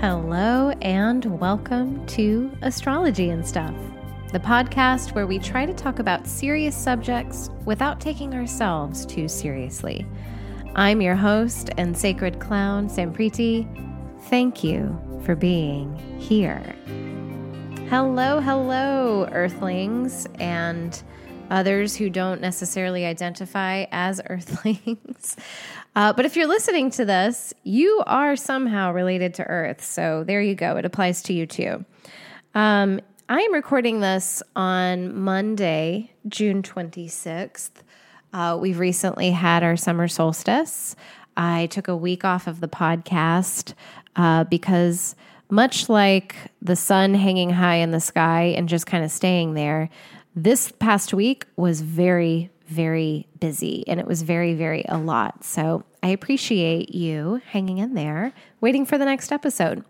Hello, and welcome to Astrology and Stuff, the podcast where we try to talk about serious subjects without taking ourselves too seriously. I'm your host and sacred clown, Sampriti. Thank you for being here. Hello, hello, Earthlings, and others who don't necessarily identify as Earthlings. Uh, but if you're listening to this, you are somehow related to Earth. So there you go. It applies to you too. Um, I am recording this on Monday, June 26th. Uh, we've recently had our summer solstice. I took a week off of the podcast uh, because, much like the sun hanging high in the sky and just kind of staying there, this past week was very, very busy and it was very, very a lot. So I appreciate you hanging in there, waiting for the next episode.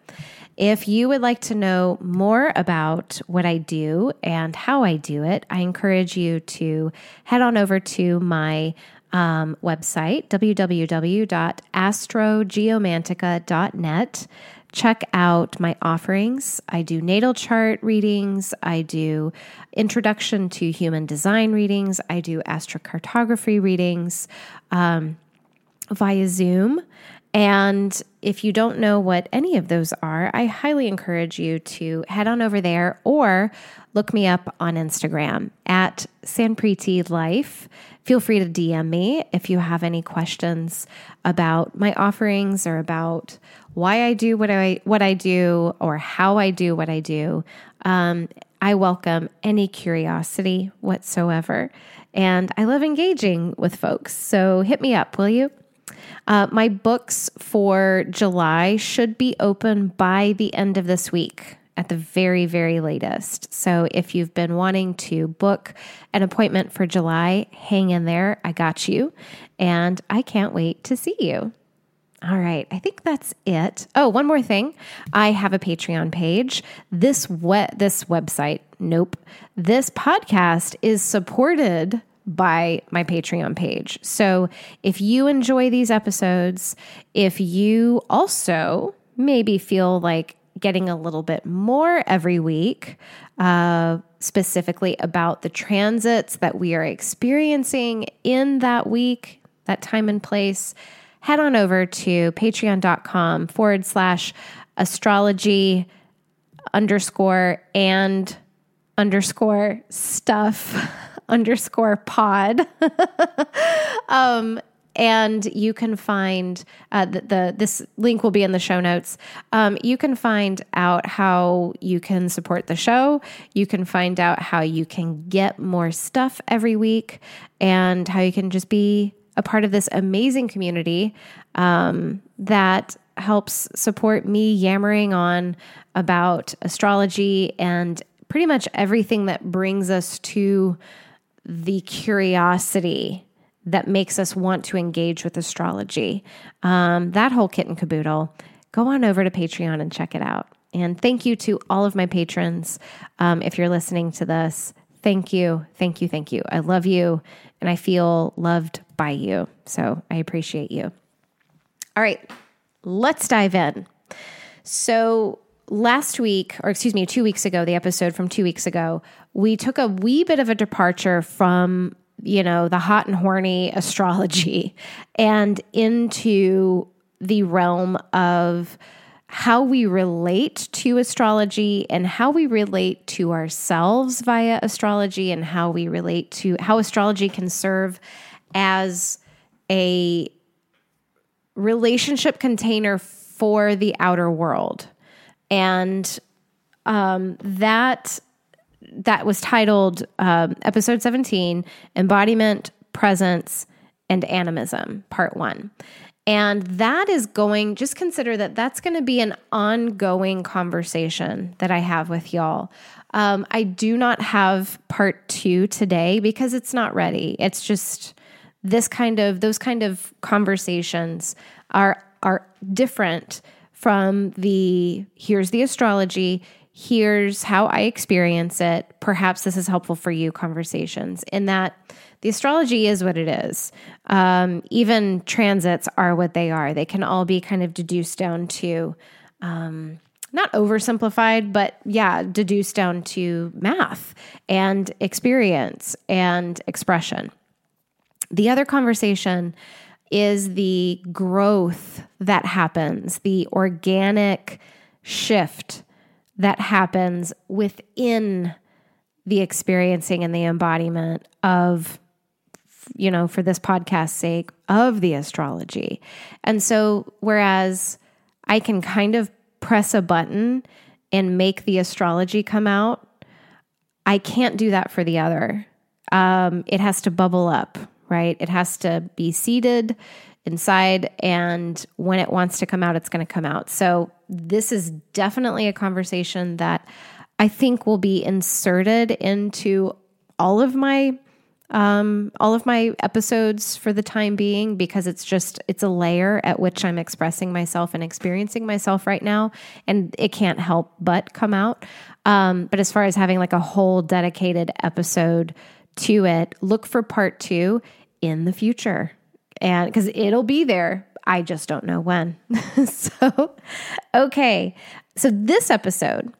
If you would like to know more about what I do and how I do it, I encourage you to head on over to my um, website, www.astrogeomantica.net check out my offerings. I do natal chart readings, I do introduction to human design readings, I do astrocartography readings um, via Zoom. And if you don't know what any of those are, I highly encourage you to head on over there or look me up on Instagram at Sampriti Life. Feel free to DM me if you have any questions about my offerings or about why I do what I what I do or how I do what I do. Um, I welcome any curiosity whatsoever, and I love engaging with folks. So hit me up, will you? Uh, my books for July should be open by the end of this week at the very, very latest. So if you've been wanting to book an appointment for July, hang in there. I got you. And I can't wait to see you. All right, I think that's it. Oh, one more thing. I have a Patreon page. This we- this website, nope. This podcast is supported by my Patreon page. So if you enjoy these episodes, if you also maybe feel like getting a little bit more every week, uh, specifically about the transits that we are experiencing in that week, that time and place, head on over to patreon.com forward slash astrology underscore and underscore stuff underscore pod. um, and you can find uh, the, the, this link will be in the show notes. Um, you can find out how you can support the show. You can find out how you can get more stuff every week, and how you can just be a part of this amazing community um, that helps support me yammering on about astrology and pretty much everything that brings us to the curiosity that makes us want to engage with astrology. Um, that whole kit and caboodle. Go on over to Patreon and check it out. And thank you to all of my patrons. Um, if you're listening to this, thank you, thank you, thank you. I love you and I feel loved by you. So I appreciate you. All right, let's dive in. So, last week, or excuse me, two weeks ago, the episode from two weeks ago, we took a wee bit of a departure from, you know, the hot and horny astrology and into the realm of how we relate to astrology and how we relate to ourselves via astrology and how we relate to how astrology can serve as a relationship container for the outer world. And um, that that was titled um, episode 17 embodiment presence and animism part one and that is going, just consider that that's going to be an ongoing conversation that I have with y'all. Um, I do not have part two today because it's not ready. It's just this kind of those kind of conversations are are different from the here's the astrology, here's how I experience it. Perhaps this is helpful for you conversations in that the astrology is what it is. Um, even transits are what they are. They can all be kind of deduced down to, um, not oversimplified, but yeah, deduced down to math and experience and expression. The other conversation is the growth that happens, the organic shift that happens within the experiencing and the embodiment of you know for this podcast's sake of the astrology. And so whereas i can kind of press a button and make the astrology come out i can't do that for the other. Um, it has to bubble up right? It has to be seated inside, and when it wants to come out, it's going to come out. So, this is definitely a conversation that I think will be inserted into all of my um, all of my episodes for the time being because it's just it's a layer at which I'm expressing myself and experiencing myself right now, and it can't help but come out. Um, but as far as having like a whole dedicated episode to it, look for part two in the future. And because it'll be there, I just don't know when. so, okay. So this episode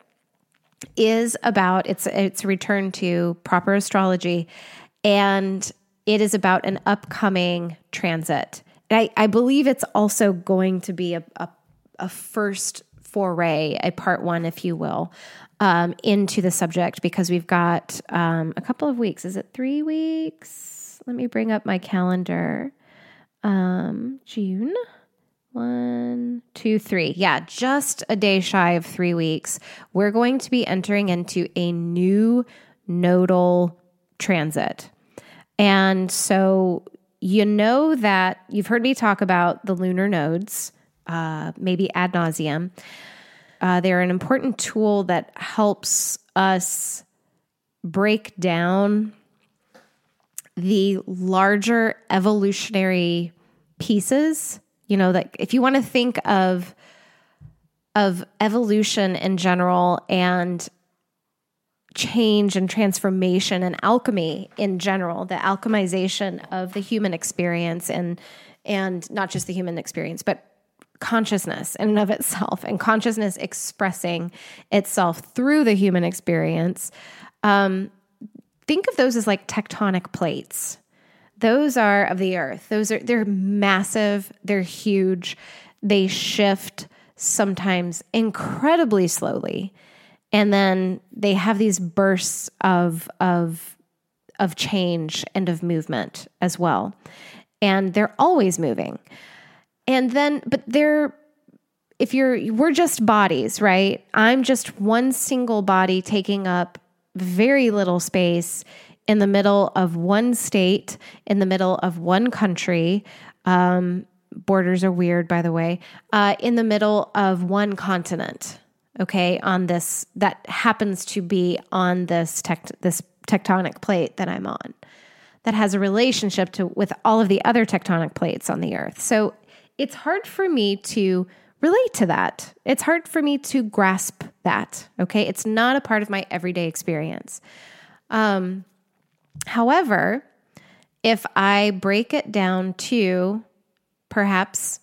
is about it's it's return to proper astrology and it is about an upcoming transit. And I, I believe it's also going to be a, a, a first foray, a part one, if you will, um, into the subject because we've got um, a couple of weeks. Is it three weeks? let me bring up my calendar. Um, June. One, two, three. Yeah, just a day shy of three weeks. We're going to be entering into a new nodal transit. And so you know that you've heard me talk about the lunar nodes, uh, maybe ad nauseum. Uh, they're an important tool that helps us break down the larger evolutionary pieces, you know, that if you want to think of of evolution in general and change and transformation and alchemy in general, the alchemization of the human experience and and not just the human experience, but consciousness in and of itself and consciousness expressing itself through the human experience. Um, think of those as like tectonic plates. Those are of the earth. Those are they're massive, they're huge. They shift sometimes incredibly slowly. And then they have these bursts of of of change and of movement as well. And they're always moving. And then but they're if you're we're just bodies, right? I'm just one single body taking up very little space in the middle of one state, in the middle of one country. Um, borders are weird, by the way, uh, in the middle of one continent. Okay, on this that happens to be on this tect- this tectonic plate that I'm on, that has a relationship to with all of the other tectonic plates on the Earth. So it's hard for me to relate to that. It's hard for me to grasp that. Okay. It's not a part of my everyday experience. Um, however, if I break it down to perhaps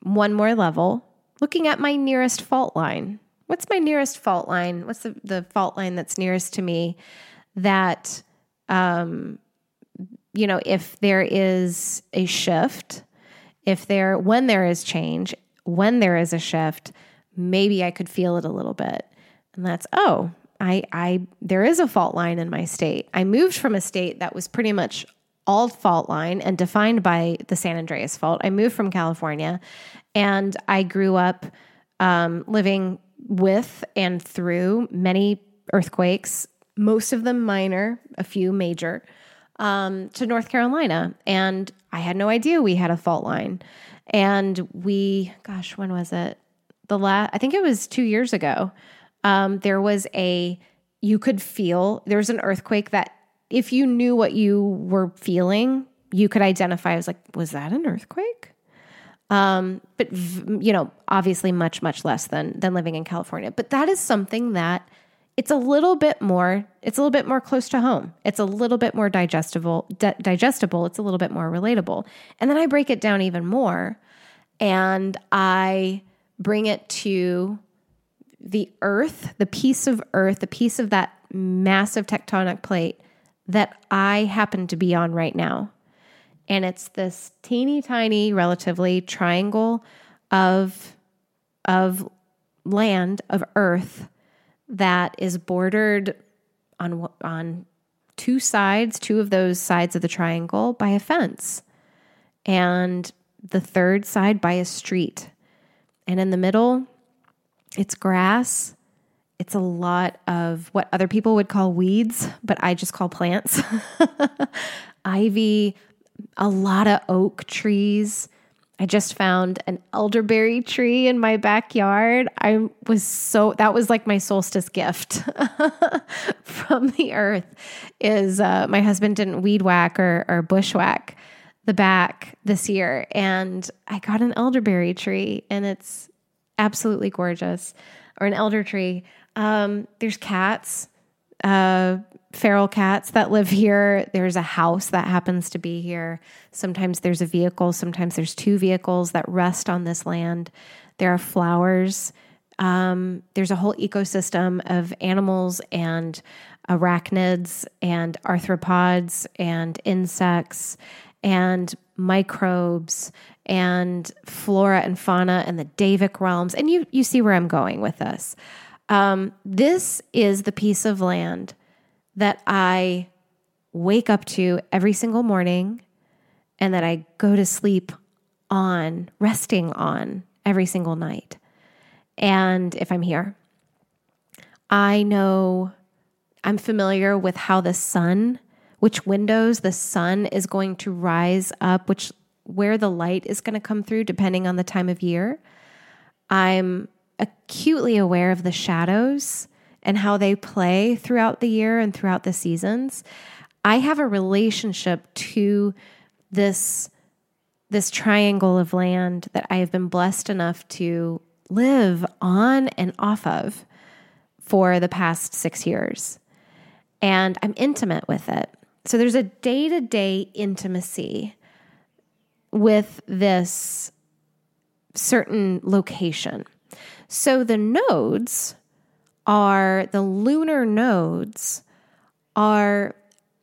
one more level, looking at my nearest fault line, what's my nearest fault line? What's the, the fault line that's nearest to me that, um, you know, if there is a shift, if there, when there is change, when there is a shift, maybe I could feel it a little bit. And that's, oh, I, I, there is a fault line in my state. I moved from a state that was pretty much all fault line and defined by the San Andreas fault. I moved from California and I grew up um, living with and through many earthquakes, most of them minor, a few major, um, to North Carolina. And I had no idea we had a fault line. And we, gosh, when was it? The last, I think it was two years ago. Um, there was a you could feel there was an earthquake that if you knew what you were feeling, you could identify as like, was that an earthquake? Um, but you know, obviously much, much less than than living in California. But that is something that it's a little bit more it's a little bit more close to home it's a little bit more digestible di- digestible it's a little bit more relatable and then i break it down even more and i bring it to the earth the piece of earth the piece of that massive tectonic plate that i happen to be on right now and it's this teeny tiny relatively triangle of of land of earth that is bordered on on two sides, two of those sides of the triangle by a fence, and the third side by a street. And in the middle, it's grass. It's a lot of what other people would call weeds, but I just call plants. Ivy, a lot of oak trees, I just found an elderberry tree in my backyard. I was so that was like my solstice gift from the earth. Is uh, my husband didn't weed whack or, or bushwhack the back this year, and I got an elderberry tree, and it's absolutely gorgeous, or an elder tree. Um, there's cats. Uh, feral cats that live here. There's a house that happens to be here. Sometimes there's a vehicle, sometimes there's two vehicles that rest on this land. There are flowers. Um, there's a whole ecosystem of animals and arachnids and arthropods and insects and microbes and flora and fauna and the Devic realms. And you, you see where I'm going with this. Um, this is the piece of land that I wake up to every single morning and that I go to sleep on, resting on every single night. And if I'm here, I know I'm familiar with how the sun, which windows the sun is going to rise up, which where the light is going to come through depending on the time of year. I'm acutely aware of the shadows and how they play throughout the year and throughout the seasons. I have a relationship to this this triangle of land that I have been blessed enough to live on and off of for the past 6 years. And I'm intimate with it. So there's a day-to-day intimacy with this certain location. So the nodes are the lunar nodes are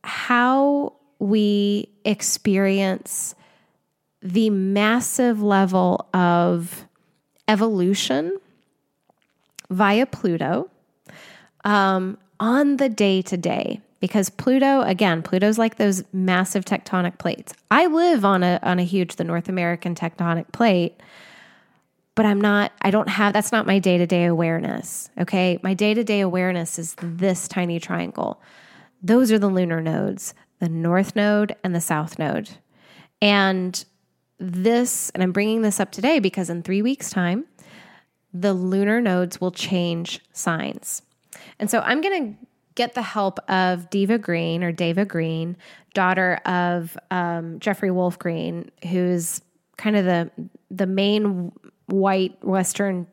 how we experience the massive level of evolution via Pluto um, on the day to day. Because Pluto, again, Pluto's like those massive tectonic plates. I live on a on a huge, the North American tectonic plate, but I'm not, I don't have, that's not my day to day awareness. Okay. My day to day awareness is this tiny triangle. Those are the lunar nodes, the north node and the south node. And this, and I'm bringing this up today because in three weeks' time, the lunar nodes will change signs. And so I'm going to get the help of Diva Green or Deva Green, daughter of um, Jeffrey Wolf Green, who's kind of the the main white Western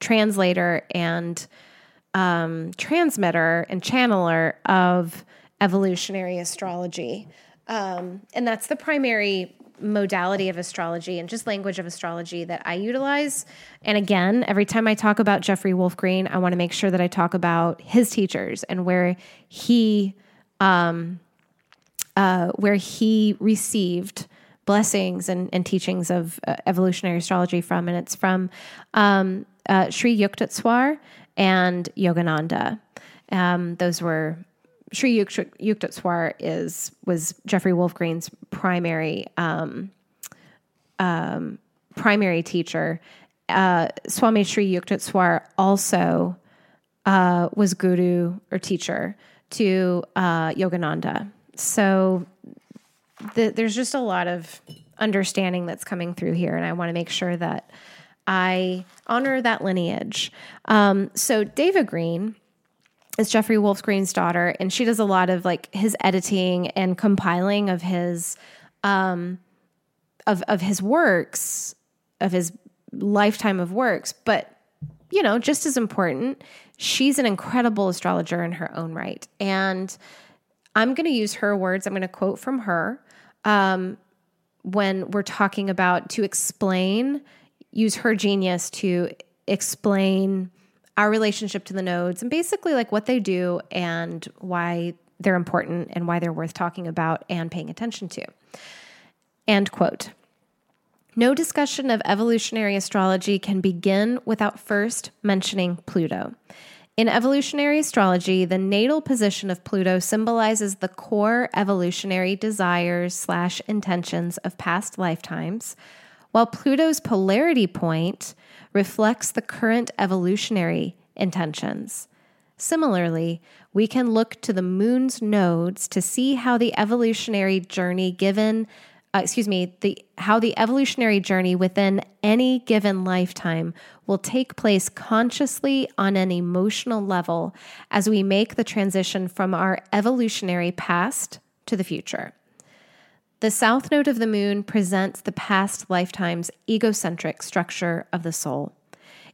translator and um, transmitter and channeler of evolutionary astrology. Um, and that's the primary modality of astrology and just language of astrology that I utilize. And again, every time I talk about Jeffrey Wolf Green, I want to make sure that I talk about his teachers and where he um, uh, where he received blessings and, and teachings of uh, evolutionary astrology from, and it's from um, uh, Sri Yukteswar and Yogananda. Um, those were Sri Yukteswar is was Jeffrey Wolf Green's primary um, um, primary teacher. Uh, Swami Sri Yukteswar also uh, was guru or teacher to uh, Yogananda. So the, there's just a lot of understanding that's coming through here, and I want to make sure that I honor that lineage. Um, so, Deva Green is Jeffrey Wolf Green's daughter, and she does a lot of like his editing and compiling of his um, of of his works, of his lifetime of works. But you know, just as important, she's an incredible astrologer in her own right, and I'm going to use her words. I'm going to quote from her um, when we're talking about to explain, use her genius to explain our relationship to the nodes and basically like what they do and why they're important and why they're worth talking about and paying attention to. And quote No discussion of evolutionary astrology can begin without first mentioning Pluto. In evolutionary astrology, the natal position of Pluto symbolizes the core evolutionary desires slash intentions of past lifetimes, while Pluto's polarity point reflects the current evolutionary intentions. Similarly, we can look to the moon's nodes to see how the evolutionary journey given uh, excuse me, the how the evolutionary journey within any given lifetime will take place consciously on an emotional level as we make the transition from our evolutionary past to the future. The south node of the moon presents the past lifetime's egocentric structure of the soul.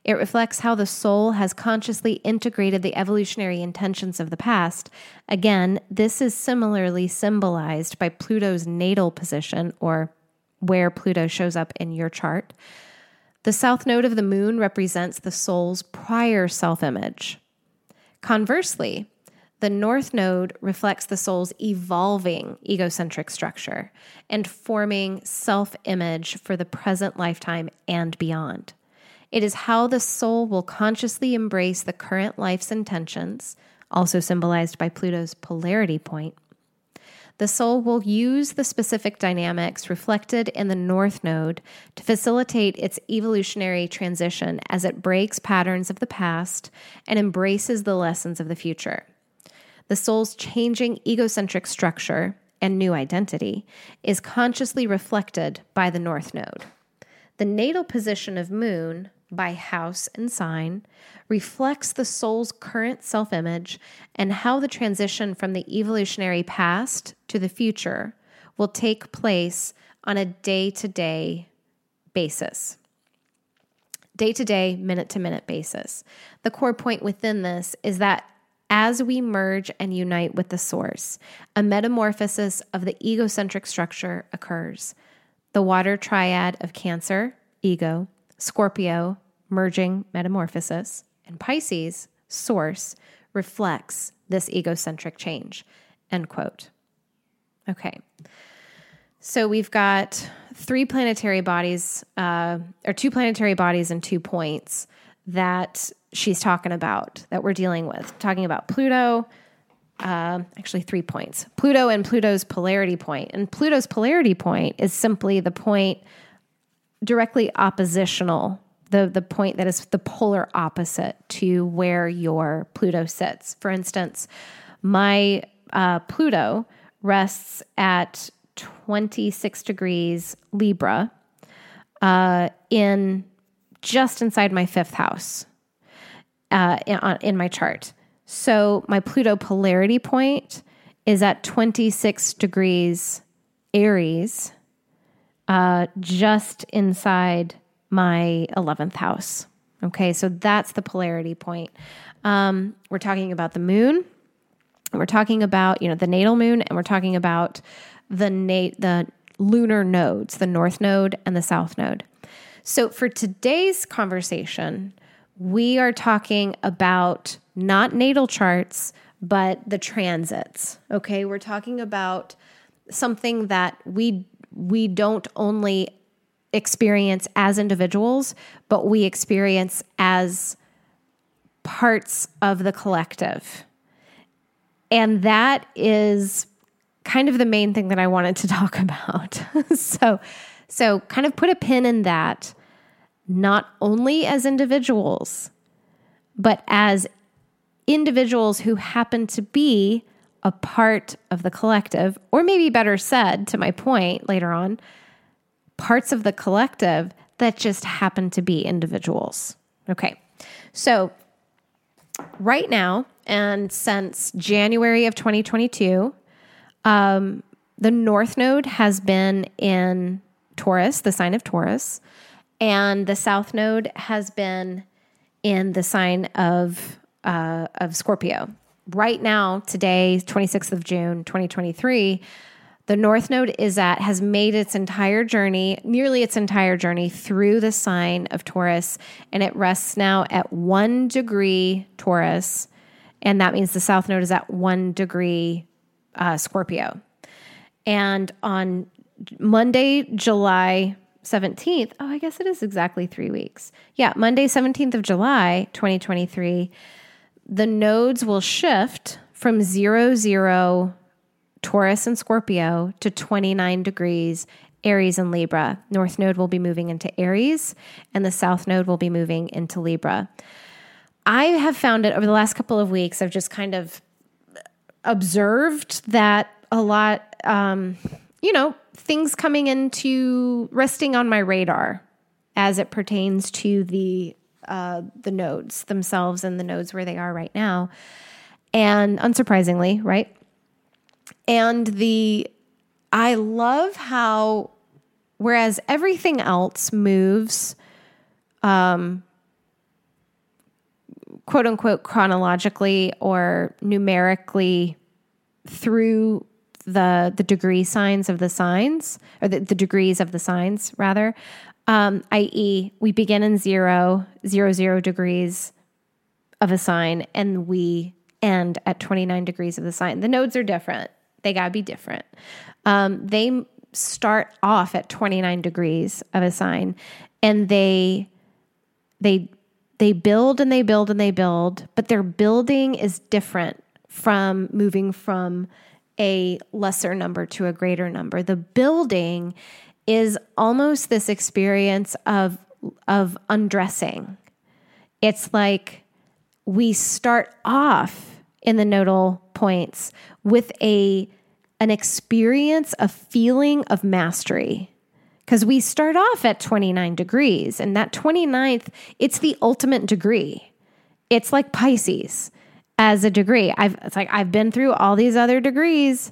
It reflects how the soul has consciously integrated the evolutionary intentions of the past. Again, this is similarly symbolized by Pluto's natal position, or where Pluto shows up in your chart. The south node of the moon represents the soul's prior self image. Conversely, the north node reflects the soul's evolving egocentric structure and forming self image for the present lifetime and beyond. It is how the soul will consciously embrace the current life's intentions, also symbolized by Pluto's polarity point. The soul will use the specific dynamics reflected in the North Node to facilitate its evolutionary transition as it breaks patterns of the past and embraces the lessons of the future. The soul's changing egocentric structure and new identity is consciously reflected by the North Node. The natal position of Moon by house and sign reflects the soul's current self image and how the transition from the evolutionary past to the future will take place on a day to day basis. Day to day, minute to minute basis. The core point within this is that as we merge and unite with the source, a metamorphosis of the egocentric structure occurs. The water triad of Cancer, ego, Scorpio, merging metamorphosis, and Pisces, source, reflects this egocentric change. End quote. Okay. So we've got three planetary bodies, uh, or two planetary bodies and two points that she's talking about that we're dealing with. Talking about Pluto, uh, actually three points Pluto and Pluto's polarity point. And Pluto's polarity point is simply the point directly oppositional the the point that is the polar opposite to where your Pluto sits. For instance, my uh, Pluto rests at 26 degrees Libra uh, in just inside my fifth house uh, in, my chart. So my Pluto polarity point is at 26 degrees Aries, uh, just inside my 11th house. Okay, so that's the polarity point. Um, we're talking about the moon. We're talking about you know the natal moon, and we're talking about the nat- the lunar nodes, the north node and the south node. So for today's conversation, we are talking about not natal charts, but the transits. Okay, we're talking about something that we we don't only experience as individuals, but we experience as parts of the collective. And that is kind of the main thing that I wanted to talk about. so, so kind of put a pin in that, not only as individuals, but as individuals who happen to be a part of the collective, or maybe better said, to my point later on, parts of the collective that just happen to be individuals. Okay. So right now, and since January of 2022, um, the North Node has been in Taurus, the sign of Taurus, and the South Node has been in the sign of uh, of Scorpio. Right now, today, 26th of June, 2023, the North Node is at has made its entire journey, nearly its entire journey through the sign of Taurus, and it rests now at one degree Taurus, and that means the South Node is at one degree uh, Scorpio. And on Monday, July 17th, oh, I guess it is exactly three weeks. Yeah, Monday, 17th of July, 2023, the nodes will shift from zero, zero, Taurus and Scorpio to 29 degrees Aries and Libra. North node will be moving into Aries, and the south node will be moving into Libra. I have found it over the last couple of weeks, I've just kind of observed that a lot, um, you know, things coming into resting on my radar as it pertains to the uh, the nodes themselves and the nodes where they are right now. And unsurprisingly, right? And the I love how whereas everything else moves um quote unquote chronologically or numerically through the the degree signs of the signs or the, the degrees of the signs rather. Um, i.e we begin in zero zero zero degrees of a sign and we end at 29 degrees of the sign. The nodes are different. They got to be different. Um, they start off at 29 degrees of a sign and they they they build and they build and they build but their building is different from moving from a lesser number to a greater number. The building is almost this experience of of undressing. It's like we start off in the nodal points with a an experience a feeling of mastery because we start off at 29 degrees and that 29th it's the ultimate degree it's like pisces as a degree. I've it's like I've been through all these other degrees.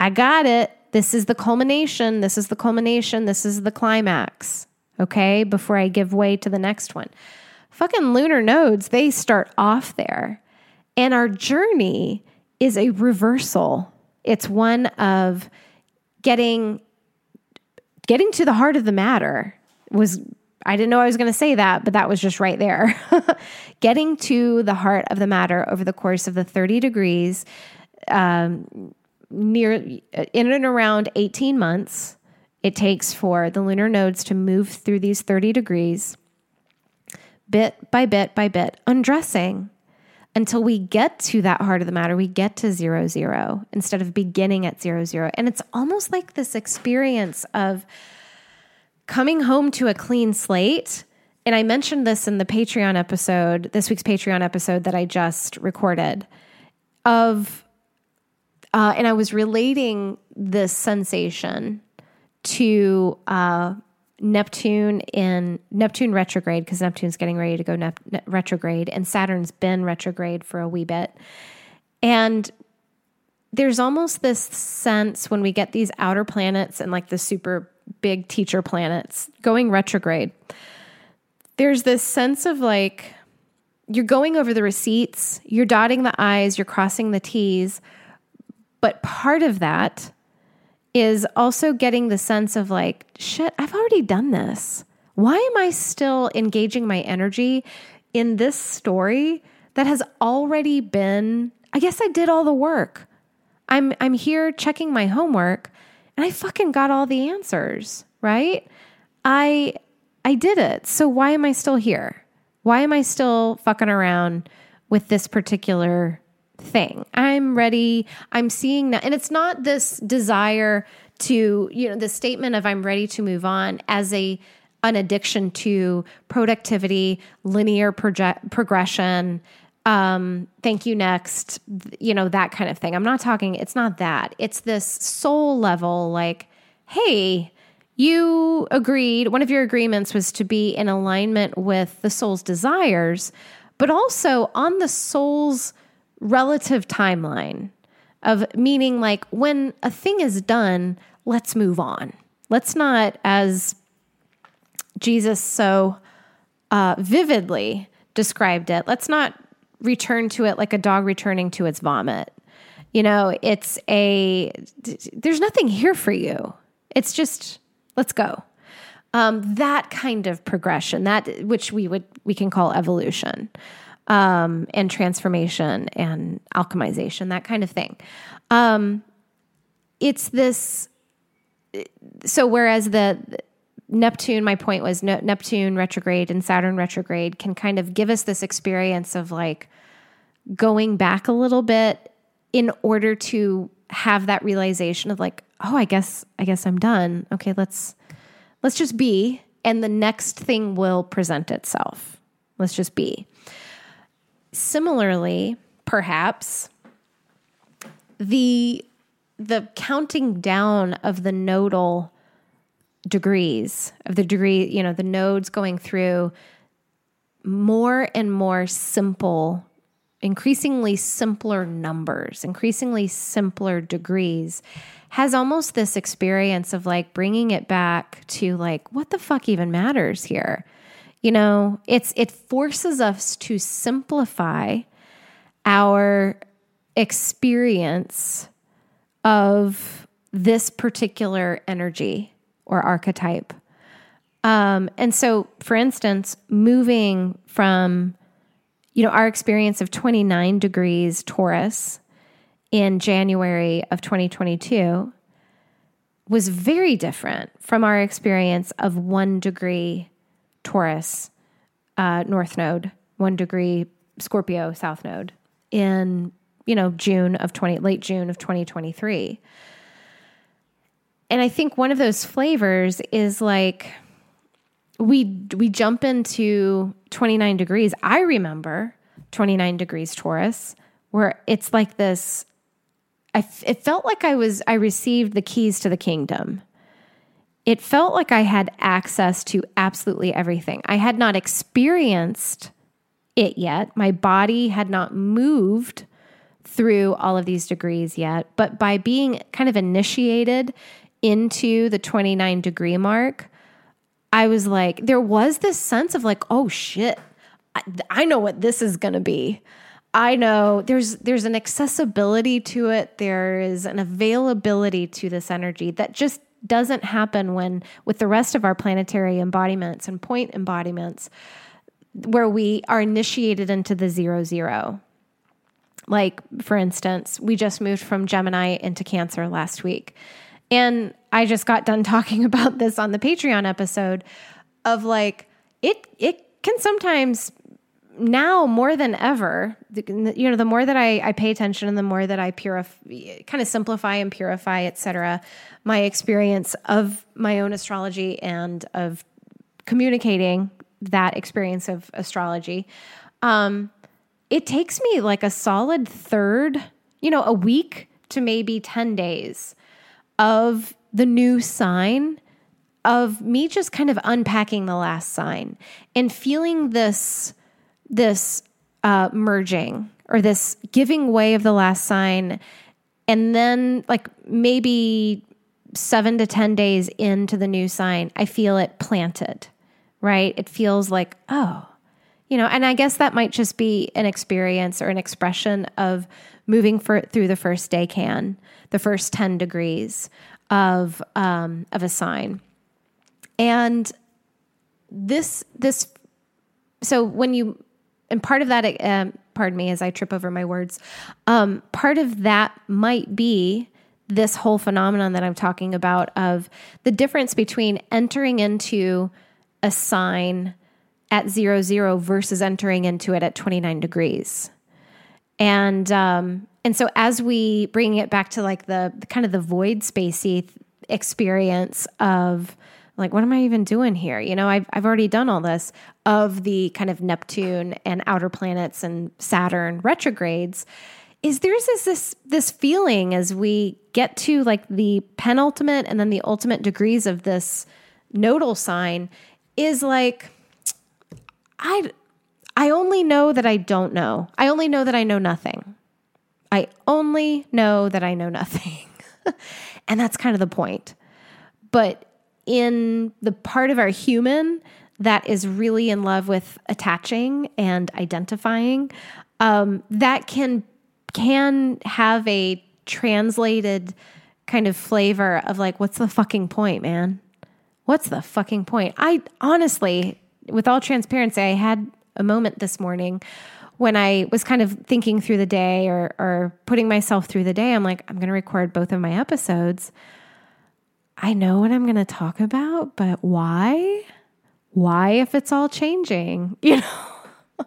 I got it. This is the culmination. This is the culmination. This is the climax. Okay? Before I give way to the next one. Fucking lunar nodes, they start off there. And our journey is a reversal. It's one of getting getting to the heart of the matter was I didn't know I was going to say that, but that was just right there. Getting to the heart of the matter over the course of the 30 degrees, um, near in and around 18 months, it takes for the lunar nodes to move through these 30 degrees, bit by bit by bit, undressing until we get to that heart of the matter. We get to zero, zero instead of beginning at zero, zero. And it's almost like this experience of, coming home to a clean slate. And I mentioned this in the Patreon episode, this week's Patreon episode that I just recorded of, uh, and I was relating this sensation to uh, Neptune in Neptune retrograde because Neptune's getting ready to go nep- retrograde, and Saturn's been retrograde for a wee bit. And there's almost this sense when we get these outer planets and like the super big teacher planets going retrograde, there's this sense of like you're going over the receipts, you're dotting the I's, you're crossing the T's. But part of that is also getting the sense of like, shit, I've already done this. Why am I still engaging my energy in this story that has already been, I guess I did all the work. I'm I'm here checking my homework, and I fucking got all the answers, right? I I did it. So why am I still here? Why am I still fucking around with this particular thing? I'm ready. I'm seeing that and it's not this desire to, you know, the statement of I'm ready to move on as a an addiction to productivity, linear proje- progression, um, thank you next, you know, that kind of thing. I'm not talking, it's not that. It's this soul level, like, hey, you agreed, one of your agreements was to be in alignment with the soul's desires, but also on the soul's relative timeline of meaning like when a thing is done, let's move on. Let's not, as Jesus so uh, vividly described it, let's not return to it like a dog returning to its vomit. You know, it's a, there's nothing here for you. It's just, let's go. Um, that kind of progression, that which we would, we can call evolution um, and transformation and alchemization, that kind of thing. Um, it's this. So whereas the Neptune, my point was Neptune retrograde and Saturn retrograde can kind of give us this experience of like going back a little bit in order to have that realization of like, oh, I guess I guess I'm done. Okay, let's let's just be and the next thing will present itself. Let's just be. Similarly, perhaps the the counting down of the nodal degrees of the degree, you know, the nodes going through more and more simple, increasingly simpler numbers, increasingly simpler degrees has almost this experience of like bringing it back to like what the fuck even matters here? You know, it's it forces us to simplify our experience of this particular energy or archetype. Um, and so, for instance, moving from, you know, our experience of 29 degrees Taurus in January of 2022 was very different from our experience of one degree Taurus uh, North Node, one degree Scorpio South Node in you know June of twenty late June of twenty twenty three. And I think one of those flavors is like we we jump into 29 degrees. I remember 29 degrees Taurus where it's like this I it felt like I was I received the keys to the kingdom it felt like I had access to absolutely everything. I had not experienced it yet. My body had not moved through all of these degrees yet. But by being kind of initiated into the 29 degree mark, I was like, there was this sense of like, oh shit, I, I know what this is going to be. I know there's there's an accessibility to it. There is an availability to this energy that just doesn't happen when with the rest of our planetary embodiments and point embodiments where we are initiated into the zero zero like for instance we just moved from gemini into cancer last week and i just got done talking about this on the patreon episode of like it it can sometimes now more than ever, you know, the more that I, I pay attention and the more that I purify, kind of simplify and purify, etc., my experience of my own astrology and of communicating that experience of astrology, um, it takes me like a solid third, you know, a week to maybe 10 days of the new sign of me just kind of unpacking the last sign and feeling this this uh, merging or this giving way of the last sign. And then, like, maybe seven to 10 days into the new sign, I feel it planted, right? It feels like, oh, you know, and I guess that might just be an experience or an expression of moving for, through the first day can, the first 10 degrees of, um, of a sign. And this, this, so when you and part of that, um, pardon me as I trip over my words, um, part of that might be this whole phenomenon that I'm talking about of the difference between entering into a sign at zero zero versus entering into it at 29 degrees. And um, and so as we bring it back to like the, the kind of the void spacey experience of like what am i even doing here? You know I've, I've already done all this of the kind of neptune and outer planets and saturn retrogrades. Is there's this this this feeling as we get to like the penultimate and then the ultimate degrees of this nodal sign is like i I only know that I don't know. I only know that I know nothing. I only know that I know nothing. and that's kind of the point. But in the part of our human that is really in love with attaching and identifying, um, that can can have a translated kind of flavor of like, what's the fucking point, man? What's the fucking point? I honestly, with all transparency, I had a moment this morning when I was kind of thinking through the day or, or putting myself through the day. I'm like, I'm going to record both of my episodes. I know what I'm going to talk about, but why? Why if it's all changing? You know?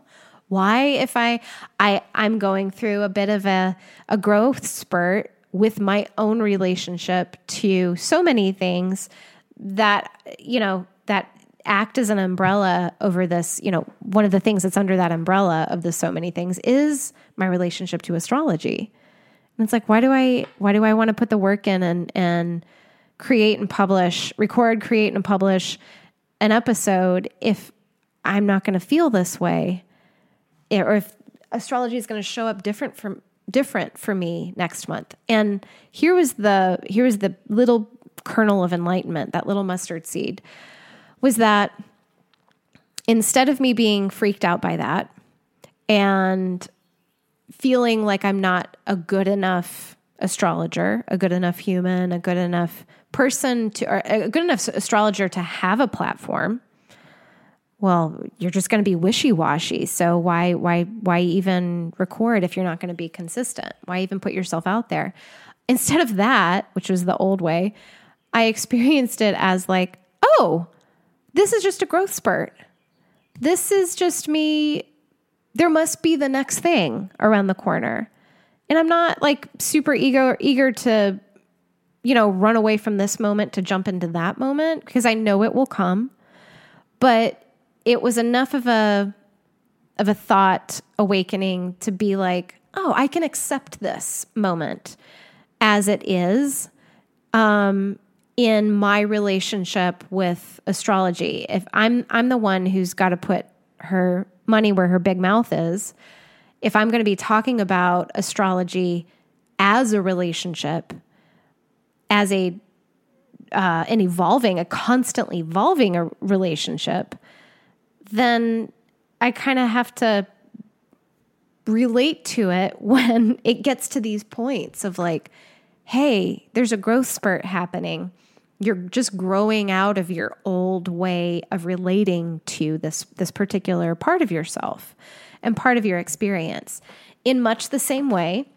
why if I I I'm going through a bit of a a growth spurt with my own relationship to so many things that you know that act as an umbrella over this you know one of the things that's under that umbrella of the so many things is my relationship to astrology. And it's like why do i why do i want to put the work in and and create and publish record create and publish an episode if i'm not going to feel this way? Eh, or if astrology is going to show up different from different for me next month. And here was the here was the little kernel of enlightenment, that little mustard seed, was that instead of me being freaked out by that and feeling like I'm not a good enough astrologer, a good enough human, a good enough person to, or a good enough astrologer to have a platform, well, you're just going to be wishy-washy. So why why why even record if you're not going to be consistent? Why even put yourself out there? Instead of that, which was the old way, I experienced it as like, "Oh, this is just a growth spurt. This is just me there must be the next thing around the corner." And I'm not like super eager eager to you know, run away from this moment to jump into that moment because I know it will come. But it was enough of a of a thought awakening to be like, oh, I can accept this moment as it is um, in my relationship with astrology. If I'm I'm the one who's got to put her money where her big mouth is, if I'm going to be talking about astrology as a relationship, as a uh, an evolving, a constantly evolving a relationship, then I kind of have to relate to it when it gets to these points of like, hey, there's a growth spurt happening. You're just growing out of your old way of relating to this this particular part of yourself and part of your experience in much the same way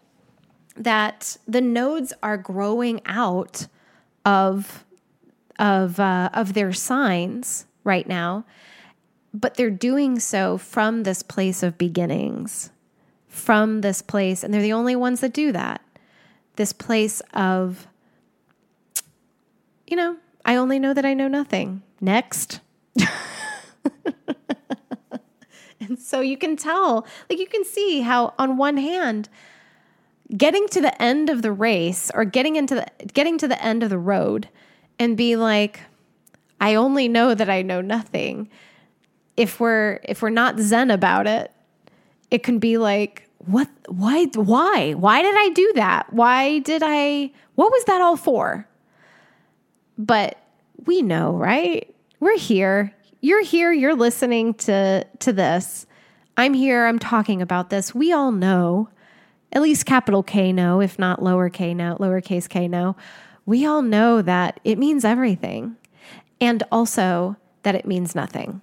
that the nodes are growing out of of uh, of their signs right now but they're doing so from this place of beginnings, from this place, and they're the only ones that do that. This place of, you know, I only know that I know nothing. Next. and so you can tell, like, you can see how, on one hand, getting to the end of the race or getting into the getting to the end of the road and be like I only know that I know nothing if we're if we're not zen about it, it can be like, what why why? Why did I do that? Why did I what was that all for? But we know, right? We're here. You're here, you're listening to to this. I'm here, I'm talking about this. We all know, at least capital K know, if not lower K know, lowercase K know. We all know that it means everything. And also that it means nothing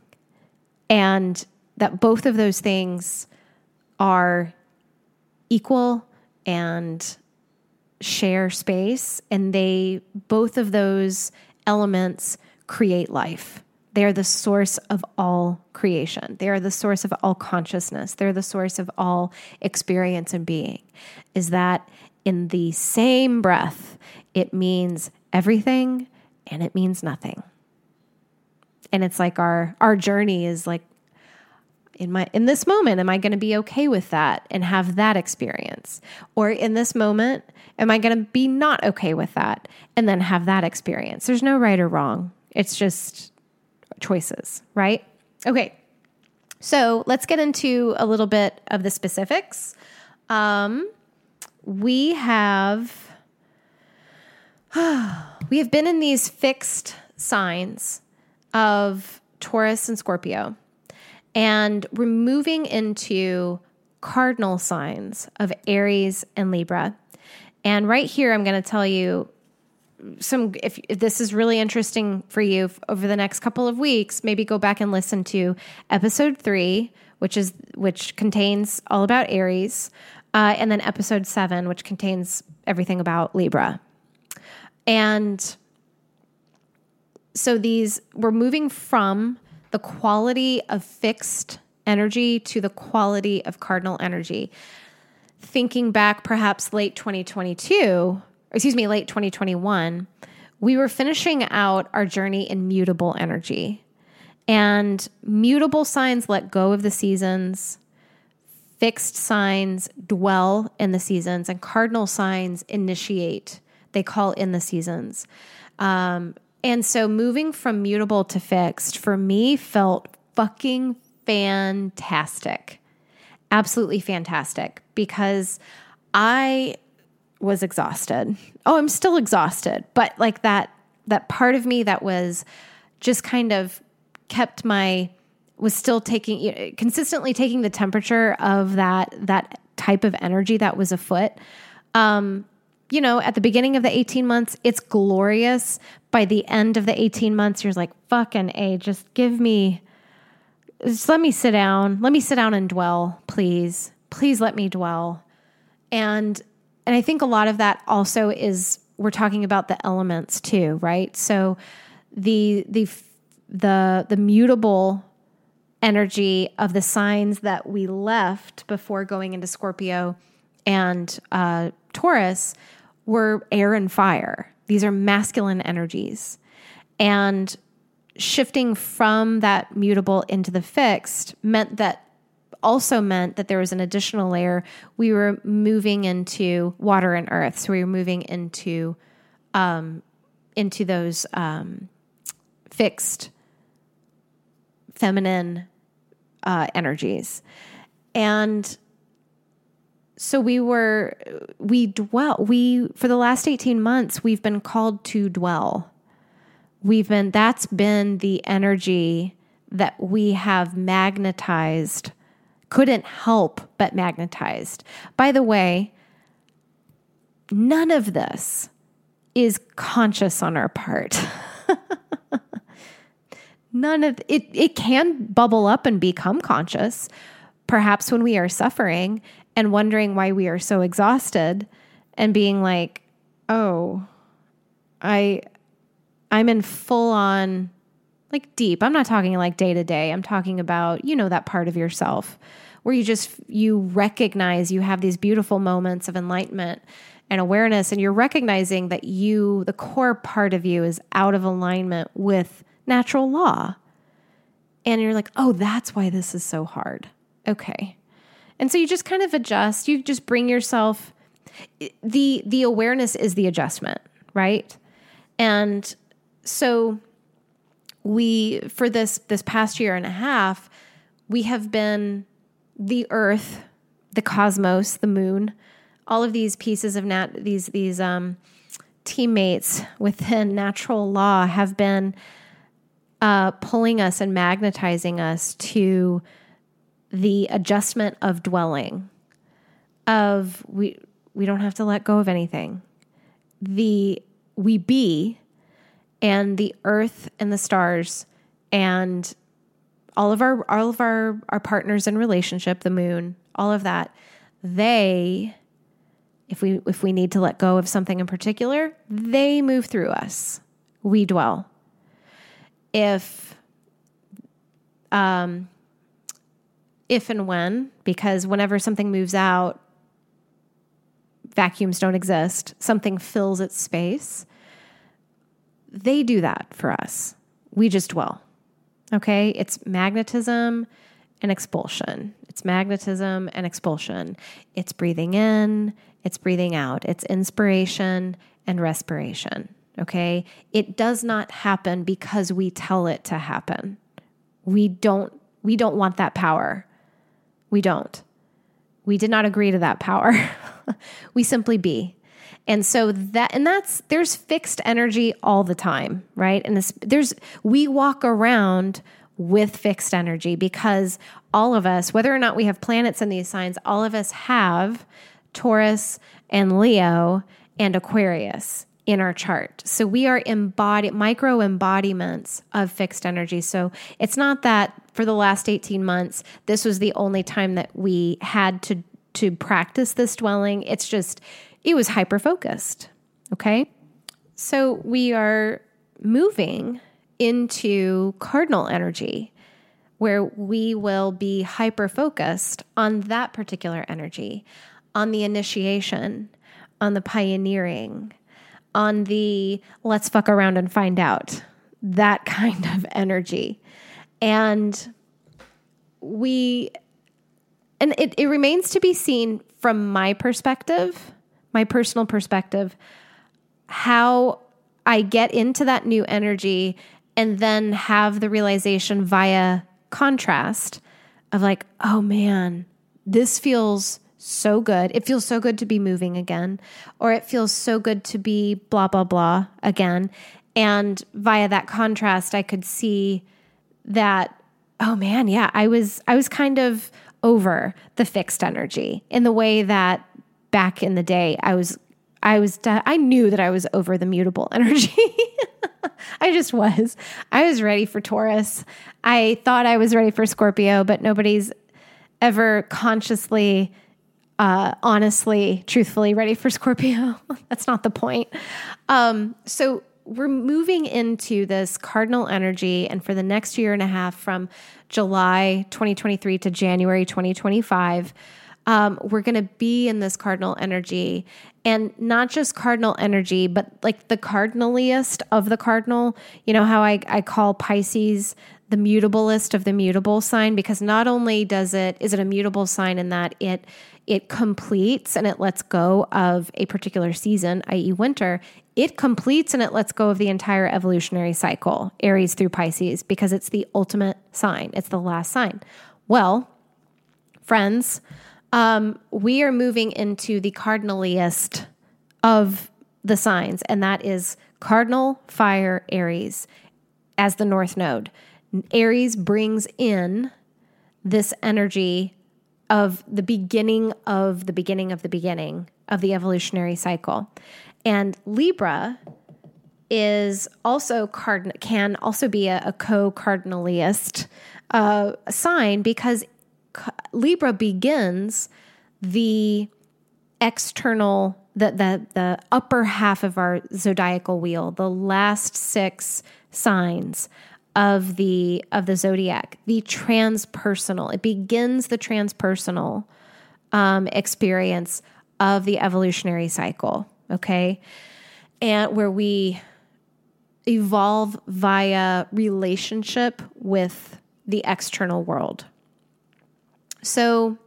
and that both of those things are equal and share space and they both of those elements create life. They are the source of all creation. They are the source of all consciousness. They're the source of all experience and being. Is that in the same breath it means everything and it means nothing. And it's like our our journey is like in my in this moment am i going to be okay with that and have that experience? Or in this moment am i going to be not okay with that and then have that experience? There's no right or wrong. It's just choices right? Okay. So let's get into a little bit of the specifics. Um, we have we have been in these fixed signs of Taurus and Scorpio, and we're moving into cardinal signs of Aries and Libra. And right here, I'm going to tell you some if, if, this is really interesting for you over the next couple of weeks maybe go back and listen to episode three which is which contains all about aries uh, and then episode seven which contains everything about libra and so these we're moving from the quality of fixed energy to the quality of cardinal energy thinking back perhaps late 2022 excuse me, late 2021, we were finishing out our journey in mutable energy. And mutable signs let go of the seasons, fixed signs dwell in the seasons, and cardinal signs initiate. They call in the seasons. Um, and so moving from mutable to fixed for me felt fucking fantastic. Absolutely fantastic because I was exhausted. Oh, I'm still exhausted, but like that that part of me that was just kind of kept my was still taking consistently taking the temperature of that that type of energy that was afoot. Um, you know, at the beginning of the 18 months, it's glorious. By the end of the 18 months, you're like, fucking A, just give me, just let me sit down. Let me sit down and dwell, please. Please let me dwell. And and I think a lot of that also is we're talking about the elements too, right? So the the the the mutable energy of the signs that we left before going into Scorpio and uh, Taurus were air and fire. These are masculine energies. And shifting from that mutable into the fixed meant that also meant that there was an additional layer. We were moving into water and earth, so we were moving into um, into those um, fixed feminine uh, energies, and so we were we dwell we for the last 18 months we've been called to dwell we've been that's been the energy that we have magnetized couldn't help but magnetized. By the way, none of this is conscious on our part. none of it it can bubble up and become conscious perhaps when we are suffering and wondering why we are so exhausted and being like, "Oh, I I'm in full on like deep. I'm not talking like day to day. I'm talking about, you know, that part of yourself where you just you recognize you have these beautiful moments of enlightenment and awareness and you're recognizing that you the core part of you is out of alignment with natural law. And you're like, "Oh, that's why this is so hard." Okay. And so you just kind of adjust. You just bring yourself the the awareness is the adjustment, right? And so we for this this past year and a half we have been the earth the cosmos the moon all of these pieces of nat these these um, teammates within natural law have been uh, pulling us and magnetizing us to the adjustment of dwelling of we we don't have to let go of anything. The we be and the earth and the stars and all of our all of our our partners in relationship the moon all of that. They if we if we need to let go of something in particular they move through us. We dwell. If um if and when because whenever something moves out vacuums don't exist something fills its space they do that for us. We just dwell. Okay? It's magnetism and expulsion. It's magnetism and expulsion. It's breathing in, it's breathing out. It's inspiration and respiration. Okay? It does not happen because we tell it to happen. We don't We don't want that power. We don't. We did not agree to that power. we simply be. And so that and that's there's fixed energy all the time, right? And this, there's we walk around with fixed energy because all of us, whether or not we have planets in these signs, all of us have Taurus and Leo and Aquarius in our chart. So we are embodied micro embodiments of fixed energy. So it's not that for the last 18 months this was the only time that we had to to practice this dwelling. It's just it was hyper focused. Okay? So we are moving into cardinal energy where we will be hyper focused on that particular energy, on the initiation, on the pioneering, on the let's fuck around and find out, that kind of energy. And we, and it, it remains to be seen from my perspective, my personal perspective, how I get into that new energy and then have the realization via contrast of like, oh man, this feels so good. It feels so good to be moving again, or it feels so good to be blah, blah, blah again. And via that contrast, I could see that, oh man, yeah, I was, I was kind of over the fixed energy in the way that back in the day I was, I was, I knew that I was over the mutable energy. I just was. I was ready for Taurus. I thought I was ready for Scorpio, but nobody's ever consciously uh, honestly, truthfully ready for Scorpio. That's not the point. Um, so we're moving into this cardinal energy, and for the next year and a half, from July 2023 to January 2025, um, we're going to be in this cardinal energy, and not just cardinal energy, but like the cardinaliest of the cardinal. You know how I, I call Pisces the mutablest of the mutable sign because not only does it is it a mutable sign in that it it completes and it lets go of a particular season, i.e., winter. It completes and it lets go of the entire evolutionary cycle, Aries through Pisces, because it's the ultimate sign. It's the last sign. Well, friends, um, we are moving into the cardinaliest of the signs, and that is cardinal fire Aries as the north node. Aries brings in this energy of the beginning of the beginning of the beginning of the evolutionary cycle. And Libra is also cardinal can also be a, a co-cardinalist uh, sign because Libra begins the external the, the the upper half of our zodiacal wheel, the last six signs of the of the zodiac, the transpersonal. It begins the transpersonal um, experience of the evolutionary cycle. Okay, and where we evolve via relationship with the external world. So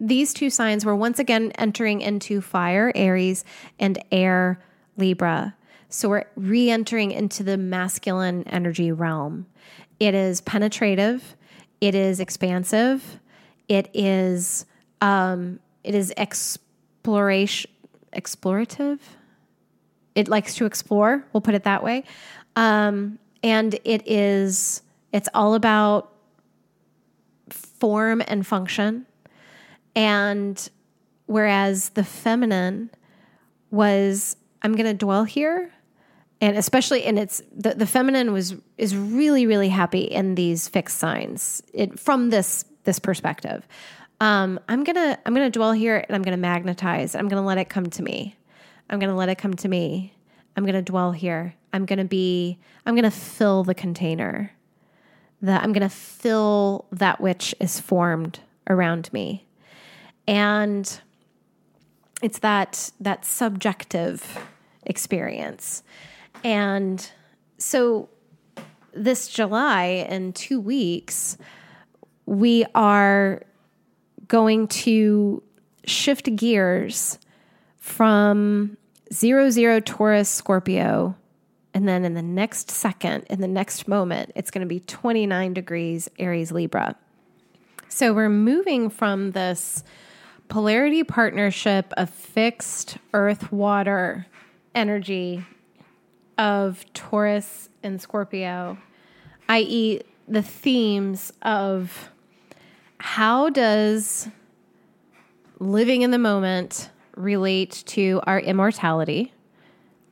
these two signs were once again entering into fire, Aries, and air, Libra. So we're re entering into the masculine energy realm. It is penetrative, it is expansive, it is um, it is exploration explorative. It likes to explore, we'll put it that way. Um, and it is it's all about form and function. And whereas the feminine was I'm going to dwell here and especially and it's the, the feminine was is really really happy in these fixed signs it, from this this perspective. Um, i'm gonna i'm gonna dwell here and i'm gonna magnetize. I'm gonna let it come to me. I'm gonna let it come to me. I'm gonna dwell here. I'm gonna be i'm gonna fill the container. That i'm gonna fill that which is formed around me. And it's that that subjective experience and so this July, in two weeks, we are going to shift gears from zero zero Taurus Scorpio And then in the next second, in the next moment, it's going to be 29 degrees Aries Libra. So we're moving from this polarity partnership of fixed earth water energy of Taurus and Scorpio, i.e., the themes of how does living in the moment relate to our immortality,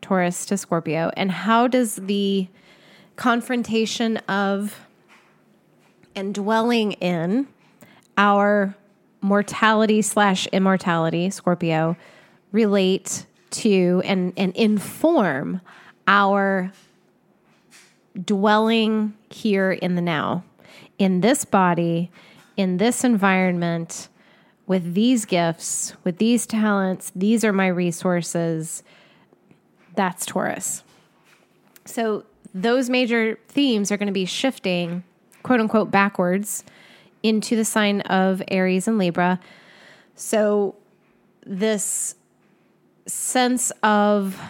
Taurus to Scorpio, and how does the confrontation of and dwelling in our mortality slash immortality, Scorpio, relate to and, and inform our dwelling here in the now, in this body, in this environment, with these gifts, with these talents, these are my resources. That's Taurus. So those major themes are going to be shifting, quote unquote, backwards into the sign of Aries and Libra. So, this sense of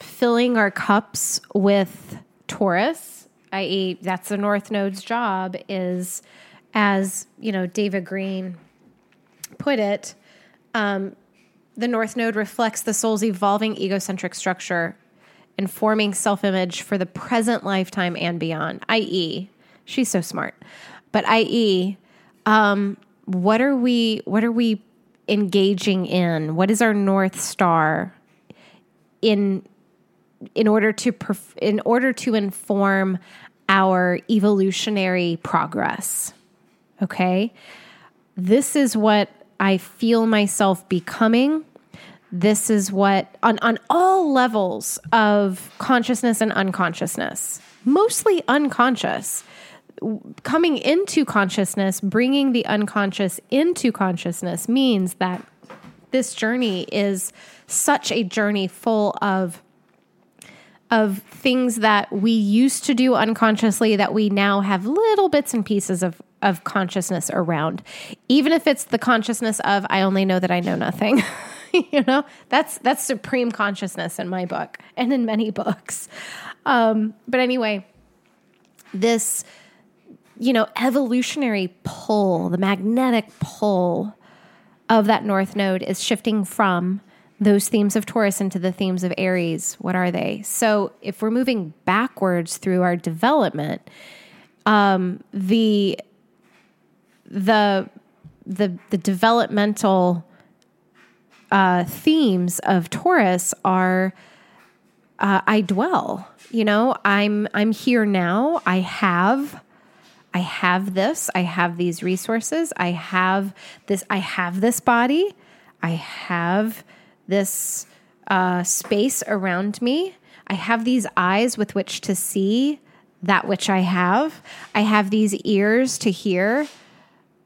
filling our cups with Taurus, i.e., that's the North Node's job, is as you know, Deva Green put it, um, the North Node reflects the soul's evolving egocentric structure, informing self image for the present lifetime and beyond, i.e., she's so smart but i.e., um, what are we what are we engaging in? What is our north star in in order to perf- in order to inform our evolutionary progress? Okay, this is what I feel myself becoming. This is what on on all levels of consciousness and unconsciousness, mostly unconscious coming into consciousness, bringing the unconscious into consciousness means that this journey is such a journey full of of things that we used to do unconsciously that we now have little bits and pieces of of consciousness around. Even if it's the consciousness of i only know that i know nothing. You know? That's that's supreme consciousness in my book and in many books. Um, but anyway this you know, evolutionary pull, the magnetic pull of that North Node is shifting from those themes of Taurus into the themes of Aries. What are they? So if we're moving backwards through our development, um, the the the the developmental uh, themes of Taurus are uh, I dwell. You know, I'm I'm here now. I have I have this, I have these resources, I have this, I have this body, I have this uh, space around me, I have these eyes with which to see that which I have, I have these ears to hear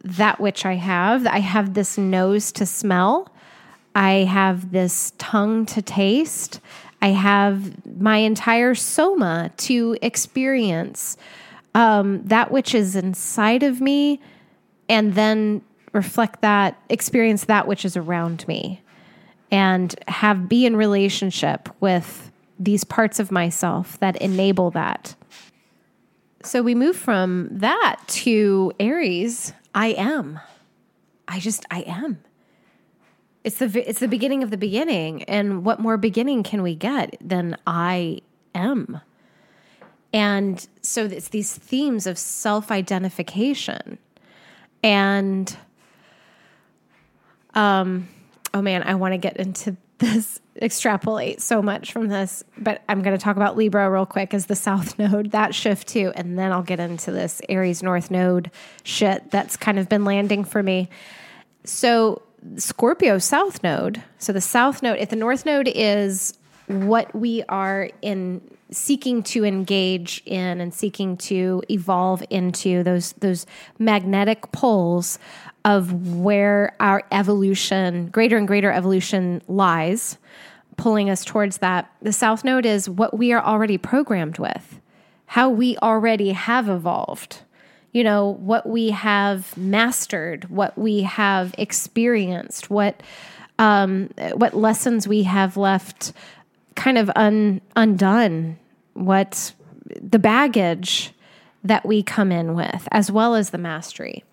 that which I have, I have this nose to smell, I have this tongue to taste, I have my entire soma to experience um, that which is inside of me and then reflect that, experience that which is around me, and have be in relationship with these parts of myself that enable that. So we move from that to Aries. I am. I just I am. It's the it's the beginning of the beginning, and what more beginning can we get than I am? And so it's these themes of self identification. And, um, oh man, I want to get into this, extrapolate so much from this, but I'm going to talk about Libra real quick as the South Node, that shift too. And then I'll get into this Aries North Node shit that's kind of been landing for me. So, Scorpio South Node, so the South Node, if the North Node is what we are in seeking to engage in and seeking to evolve into those those magnetic poles of where our evolution, greater and greater evolution lies, pulling us towards that. The south node is what we are already programmed with, how we already have evolved. You know, what we have mastered, what we have experienced, what um, what lessons we have left kind of un, undone what the baggage that we come in with, as well as the mastery.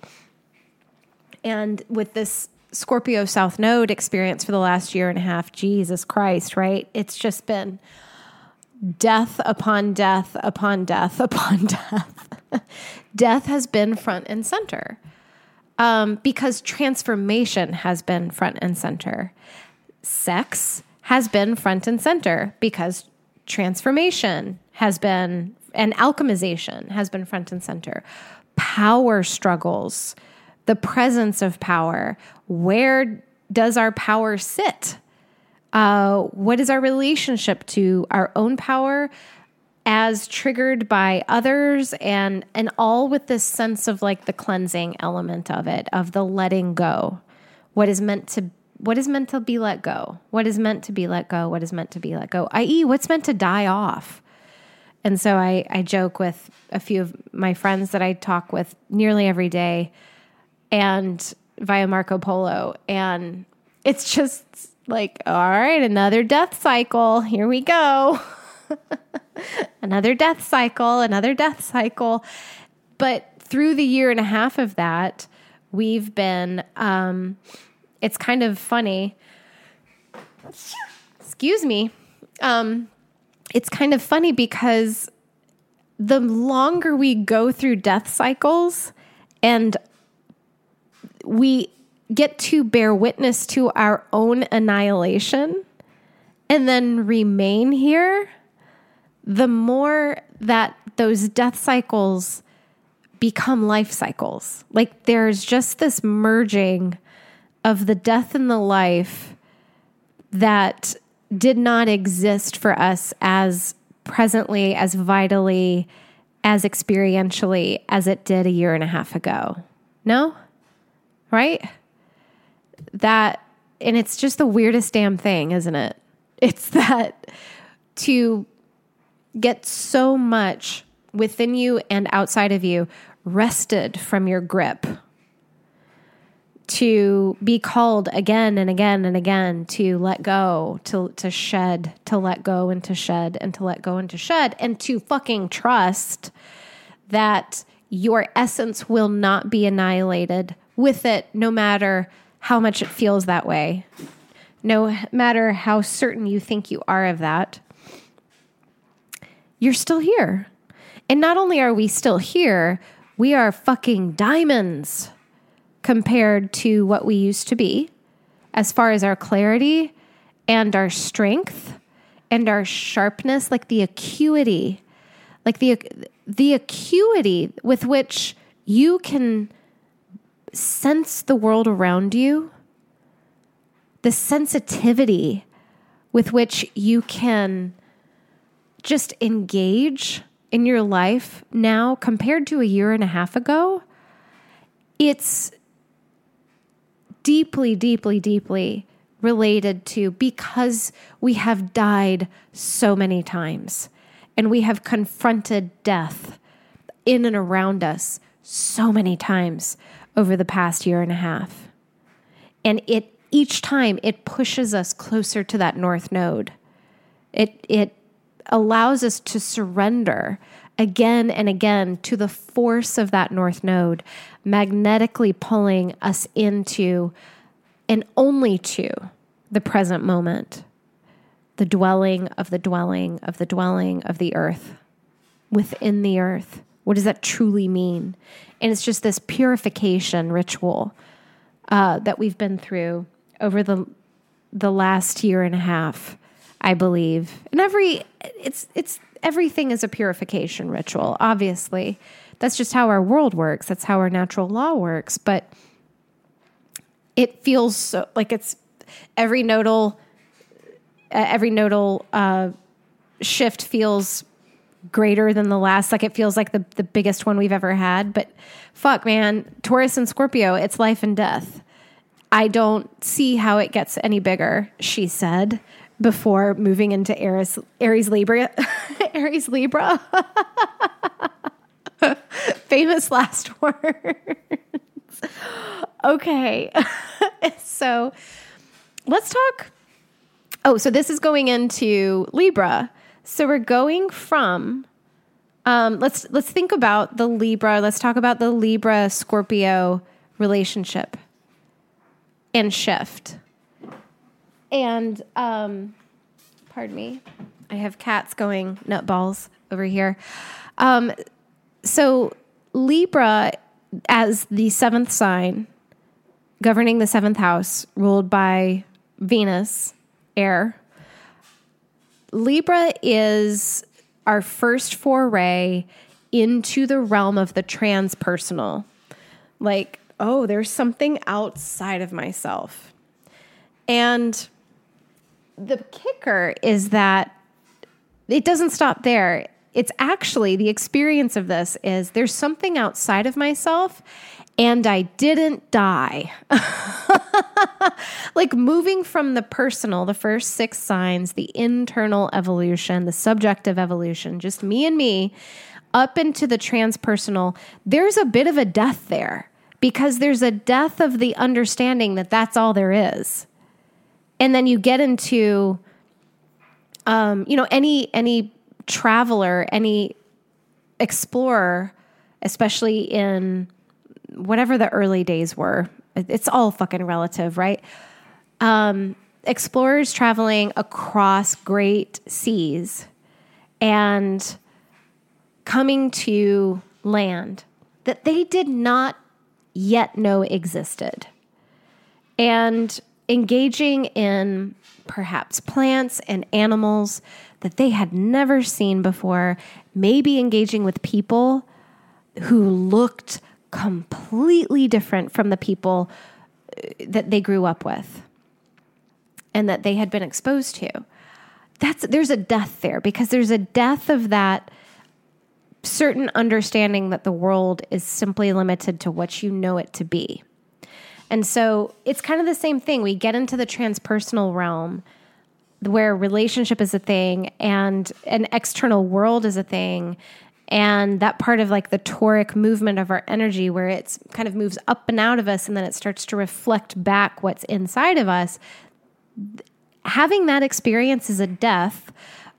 And with this Scorpio South Node experience for the last year and a half, Jesus Christ, right? It's just been death upon death upon death upon death. death has been front and center um, because transformation has been front and center. Sex has been front and center because transformation has been and alchemization has been front and center. Power struggles, the presence of power. Where does our power sit? Uh, what is our relationship to our own power as triggered by others and and all with this sense of like the cleansing element of it of the letting go? What is meant to what is meant to be let go? What is meant to be let go? What is meant to be let go? I.e what's meant to die off? And so I, I joke with a few of my friends that I talk with nearly every day and via Marco Polo. And it's just like, all right, another death cycle. Here we go. another death cycle, another death cycle. But through the year and a half of that, we've been, um, it's kind of funny. Excuse me. Um, it's kind of funny because the longer we go through death cycles and we get to bear witness to our own annihilation and then remain here, the more that those death cycles become life cycles. Like there's just this merging of the death and the life that did not exist for us as presently, as vitally, as experientially as it did a year and a half ago. No? Right? That, and it's just the weirdest damn thing, isn't it? It's that to get so much within you and outside of you wrested from your grip to be called again and again and again to let go, to to shed, to let go and to shed and to let go and to shed and to fucking trust that your essence will not be annihilated with it no matter how much it feels that way. No matter how certain you think you are of that. You're still here. And not only are we still here, we are fucking diamonds compared to what we used to be as far as our clarity and our strength and our sharpness like the acuity like the the acuity with which you can sense the world around you the sensitivity with which you can just engage in your life now compared to a year and a half ago it's deeply, deeply, deeply related to because we have died so many times and we have confronted death in and around us so many times over the past year and a half. And it each time it pushes us closer to that north node. It it allows us to surrender again and again to the force of that north node, magnetically pulling us into and only to the present moment, the dwelling of the dwelling of the dwelling of the earth, within the earth. What does that truly mean? And it's just this purification ritual uh, that we've been through over the the last year and a half, I believe. And every it's it's everything is a purification ritual, obviously. That's just how our world works. That's how our natural law works. But it feels so like it's every nodal, uh, every nodal uh, shift feels greater than the last. Like it feels like the, the biggest one we've ever had. But fuck, man, Taurus and Scorpio, it's life and death. I don't see how it gets any bigger, she said before moving into Aries, Aries Libra. Aries Libra. Famous last words. okay. so let's talk Oh, so this is going into Libra. So we're going from um, let's let's think about the Libra. Let's talk about the Libra Scorpio relationship and shift. And um, pardon me, I have cats going nutballs over here. Um, so Libra, as the seventh sign, governing the seventh house, ruled by Venus, air. Libra is our first foray into the realm of the transpersonal. Like, oh, there's something outside of myself. And the kicker is that it doesn't stop there. It's actually the experience of this is there's something outside of myself and I didn't die. like moving from the personal, the first six signs, the internal evolution, the subjective evolution, just me and me, up into the transpersonal, there's a bit of a death there because there's a death of the understanding that that's all there is. And then you get into, um, you know, any any traveler, any explorer, especially in whatever the early days were. It's all fucking relative, right? Um, explorers traveling across great seas and coming to land that they did not yet know existed. And engaging in perhaps plants and animals that they had never seen before, maybe engaging with people who looked completely different from the people uh, that they grew up with and that they had been exposed to. That's there's a death there because there's a death of that certain understanding that the world is simply limited to what you know it to be. And so it's kind of the same thing. We get into the transpersonal realm where relationship is a thing and an external world is a thing and that part of like the toric movement of our energy where it's kind of moves up and out of us and then it starts to reflect back what's inside of us having that experience is a death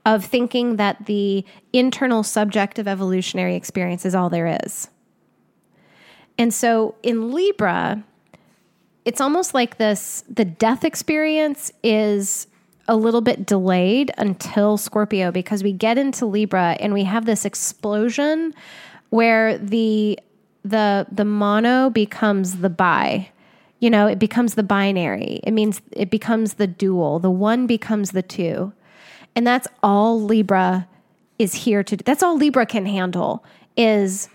of thinking that the internal subjective evolutionary experience is all there is and so in libra it's almost like this the death experience is a little bit delayed until Scorpio because we get into Libra and we have this explosion where the the the mono becomes the bi. You know, it becomes the binary. It means it becomes the dual. The one becomes the two. And that's all Libra is here to do. That's all Libra can handle is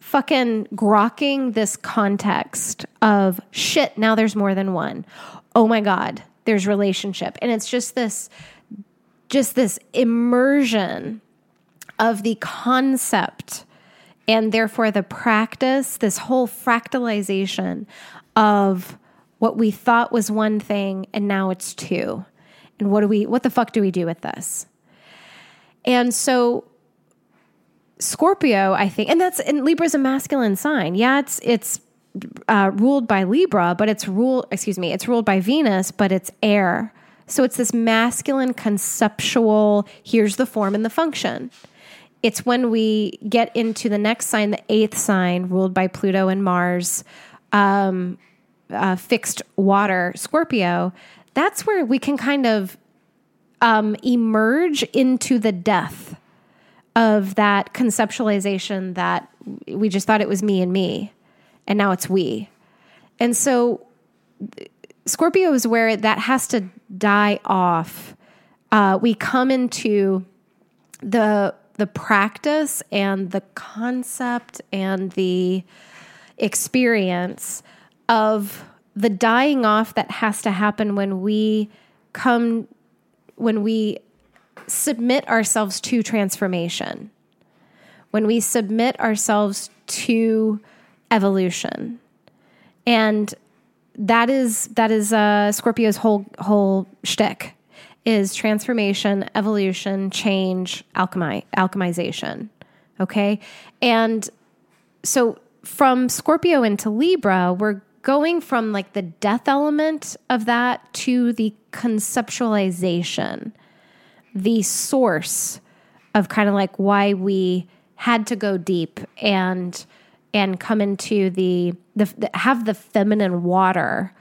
fucking grokking this context of shit, now there's more than one. Oh my God there's relationship. And it's just this just this immersion of the concept and therefore the practice, this whole fractalization of what we thought was one thing and now it's two. And what do we what the fuck do we do with this? And so Scorpio, I think, and that's and Libra's a masculine sign. Yeah, it's it's uh, ruled by Libra, but it's ruled, excuse me, it's ruled by Venus, but it's air. So it's this masculine conceptual, here's the form and the function. It's when we get into the next sign, the eighth sign, ruled by Pluto and Mars, um, uh, fixed water, Scorpio, that's where we can kind of um, emerge into the death of that conceptualization that we just thought it was me and me and now it's we. And so Scorpio is where that has to die off. Uh, we come into the the practice and the concept and the experience of the dying off that has to happen when we come when we submit ourselves to transformation when we submit ourselves to evolution. And that is that is uh, Scorpio's whole whole shtick is transformation, evolution, change, alchemy, alchemization. Okay, and so from Scorpio into Libra, we're going from like the death element of that to the conceptualization, the source of kind of like why we had to go deep and and come into the, the, have the feminine water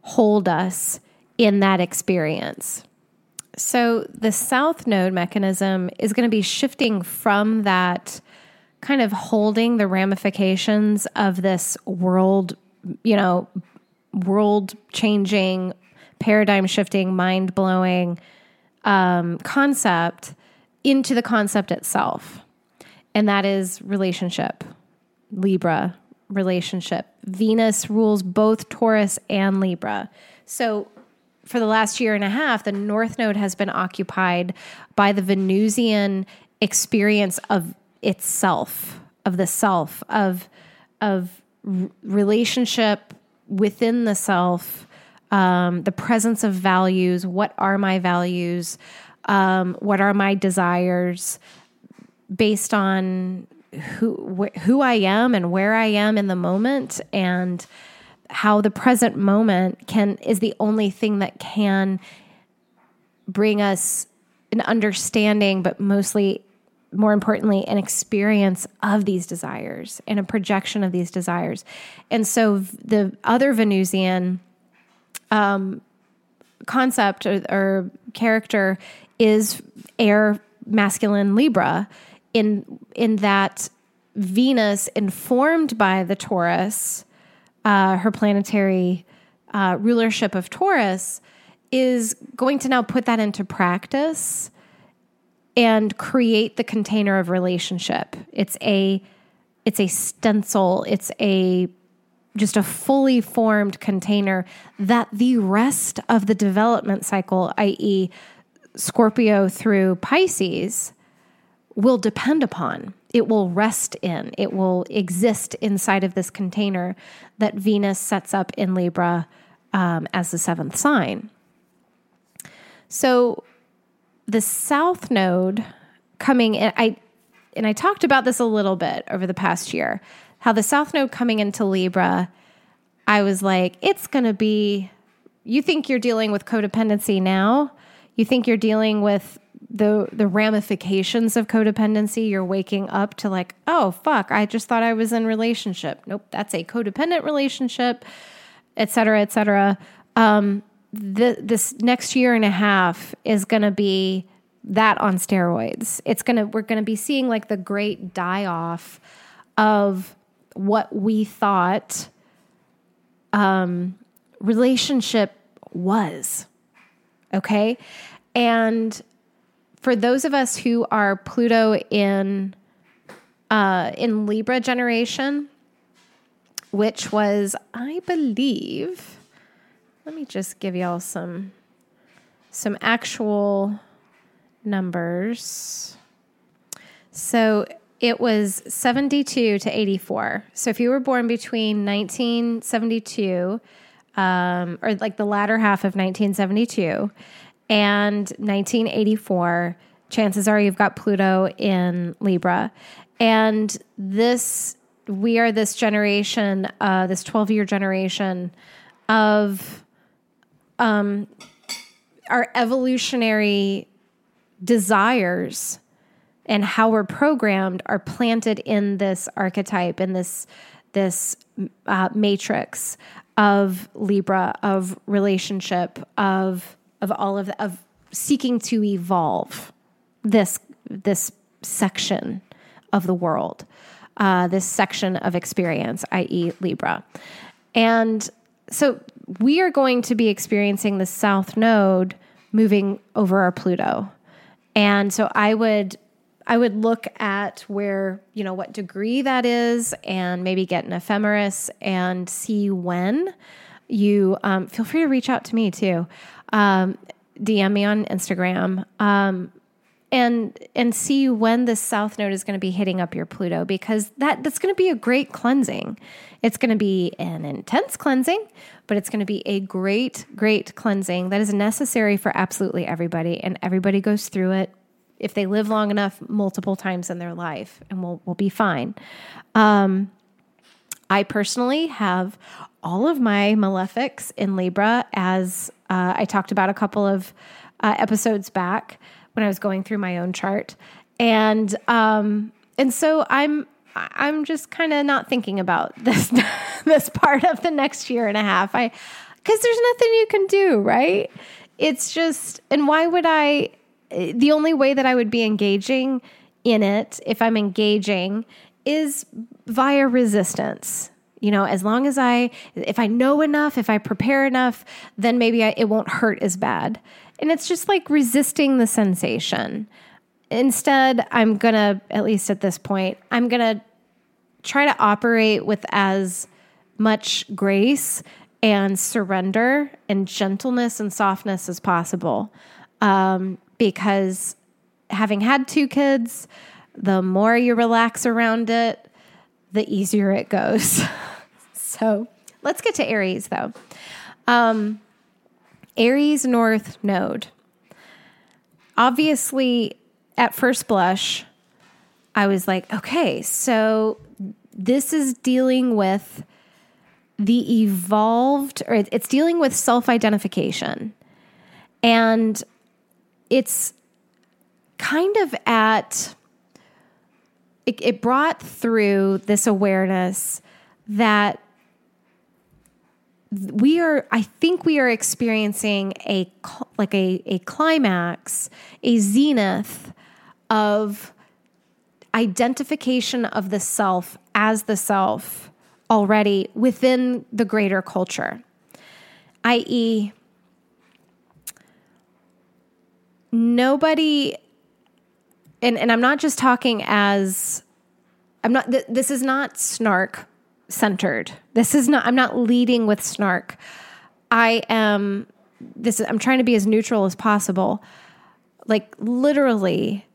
hold us in that experience. So the south node mechanism is going to be shifting from that kind of holding the ramifications of this world, you know, world changing, paradigm shifting, mind blowing um, concept into the concept itself. And that is relationship, Libra relationship. Venus rules both Taurus and Libra. So for the last year and a half, the North Node has been occupied by the Venusian experience of itself, of the self, of of relationship within the self, um, the presence of values. What are my values? Um, what are my desires? Based on who wh- who I am and where I am in the moment, and how the present moment can is the only thing that can bring us an understanding, but mostly more importantly, an experience of these desires and a projection of these desires. And so the other Venusian um, concept or, or character is air masculine Libra in in that Venus informed by the Taurus, uh, her planetary uh, rulership of Taurus, is going to now put that into practice and create the container of relationship. It's a it's a stencil, it's a just a fully formed container that the rest of the development cycle, i.e., Scorpio through Pisces, will depend upon. It will rest in, it will exist inside of this container that Venus sets up in Libra um, as the seventh sign. So, the south node coming in, I and I talked about this a little bit over the past year. How the south node coming into Libra, I was like, it's going to be. You think you're dealing with codependency now? You think you're dealing with the the ramifications of codependency? You're waking up to like, oh fuck, I just thought I was in relationship. Nope, that's a codependent relationship, et cetera, et cetera. Um, the, this next year and a half is going to be that on steroids. It's going to we're going to be seeing like the great die off of what we thought um, relationship was. Okay? And for those of us who are Pluto in uh, in Libra generation, which was, I believe, let me just give y'all some some actual numbers. So it was 72 to 84. So if you were born between 1972 um, or like the latter half of 1972 and 1984, chances are you've got Pluto in Libra. And this, we are this generation, uh, this 12 year generation of um, our evolutionary desires and how we're programmed are planted in this archetype in this this uh, matrix of libra of relationship of of all of the, of seeking to evolve this this section of the world uh, this section of experience i.e libra. And so we are going to be experiencing the south node moving over our Pluto. And so I would I would look at where, you know, what degree that is and maybe get an ephemeris and see when you um, feel free to reach out to me too. Um, DM me on Instagram. Um, and and see when the south node is going to be hitting up your Pluto because that that's going to be a great cleansing. It's going to be an intense cleansing, but it's going to be a great great cleansing that is necessary for absolutely everybody and everybody goes through it if they live long enough multiple times in their life and we'll we'll be fine. Um, I personally have all of my malefics in Libra, as uh, I talked about a couple of uh, episodes back when I was going through my own chart, and um, and so I'm I'm just kind of not thinking about this this part of the next year and a half. I because there's nothing you can do, right? It's just, and why would I? The only way that I would be engaging in it, if I'm engaging, is via resistance. You know, as long as I, if I know enough, if I prepare enough, then maybe I, it won't hurt as bad. And it's just like resisting the sensation. Instead, I'm going to, at least at this point, I'm going to try to operate with as much grace and surrender and gentleness and softness as possible. Um, because having had two kids, the more you relax around it, the easier it goes. so let's get to Aries though. Um, Aries North Node. Obviously, at first blush, I was like, okay, so this is dealing with the evolved, or it's dealing with self identification. And it's kind of at, it, it brought through this awareness that we are i think we are experiencing a like a, a climax a zenith of identification of the self as the self already within the greater culture, i.e., nobody, and, and I'm not just talking as, I'm not, th- this is not snark centered. This is not, I'm not leading with snark. I am, this is, I'm trying to be as neutral as possible. Like literally,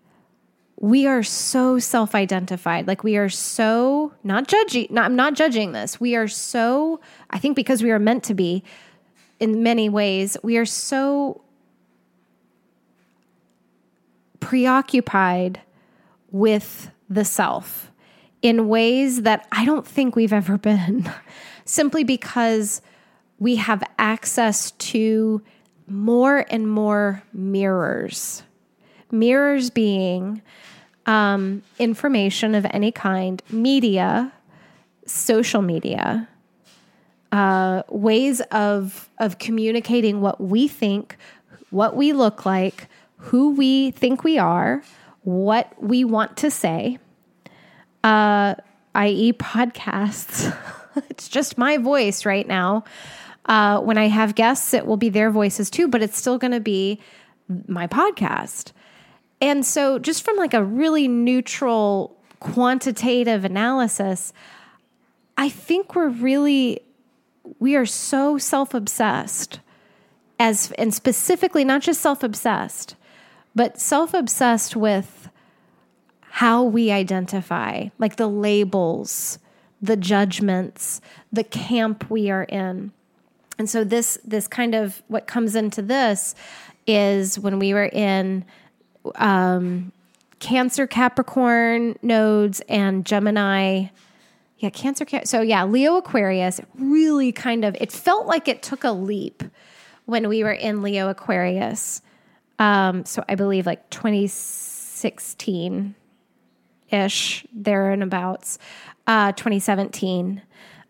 we are so self-identified like we are so not judging not, i'm not judging this we are so i think because we are meant to be in many ways we are so preoccupied with the self in ways that i don't think we've ever been simply because we have access to more and more mirrors. Mirrors being um, information of any kind, media, social media, uh, ways of of communicating what we think, what we look like, who we think we are, what we want to say, uh, i.e., podcasts. it's just my voice right now. Uh, when I have guests, it will be their voices too, but it's still going to be my podcast. And so, just from like a really neutral quantitative analysis, I think we're really, we are so self obsessed as, and specifically not just self obsessed, but self obsessed with how we identify, like the labels, the judgments, the camp we are in. And so this this kind of what comes into this is when we were in um, Cancer, Capricorn nodes, and Gemini. Yeah, Cancer. So yeah, Leo, Aquarius. Really, kind of. It felt like it took a leap when we were in Leo, Aquarius. Um, so I believe like 2016 ish, there and abouts. Uh, 2017.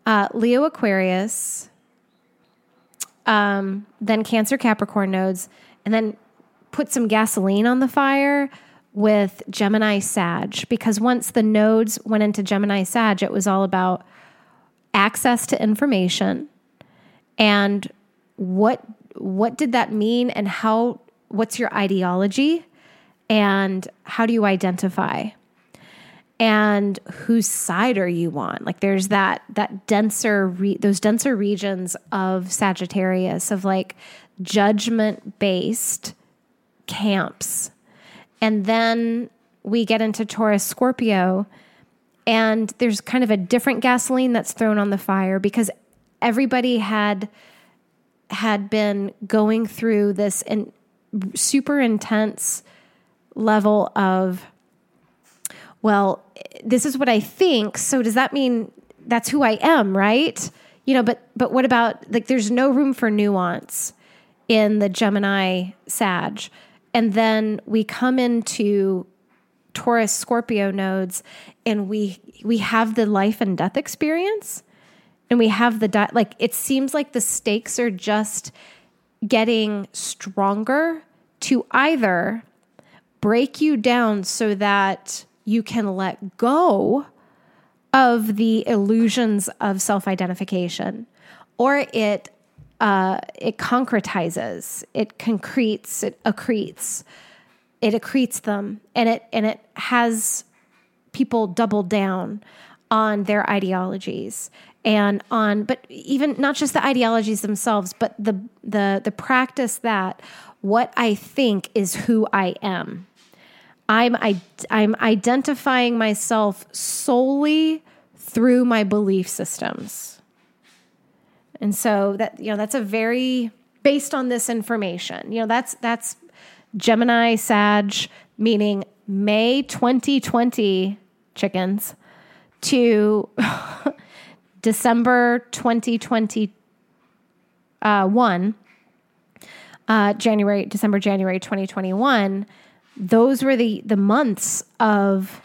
Uh, Leo, Aquarius. Um, then Cancer, Capricorn nodes, and then put some gasoline on the fire with Gemini Sag because once the nodes went into Gemini Sag, it was all about access to information and what what did that mean and how what's your ideology and how do you identify and whose side are you on like there's that that denser re, those denser regions of Sagittarius of like judgment based camps. And then we get into Taurus Scorpio, and there's kind of a different gasoline that's thrown on the fire because everybody had had been going through this super intense level of well this is what i think so does that mean that's who I am, right? You know, but but what about like there's no room for nuance in the Gemini Sag. And then we come into Taurus Scorpio nodes and we we have the life and death experience and we have the di- like it seems like the stakes are just getting stronger to either break you down so that you can let go of the illusions of self-identification or it uh, it concretizes it concretes it accretes it accretes them and it and it has people double down on their ideologies and on but even not just the ideologies themselves but the the the practice that what i think is who i am i'm I, i'm identifying myself solely through my belief systems and so that you know that's a very based on this information you know that's that's Gemini Sag, meaning May 2020 chickens, to December 2021, uh, uh, January, December, January 2021. Those were the the months of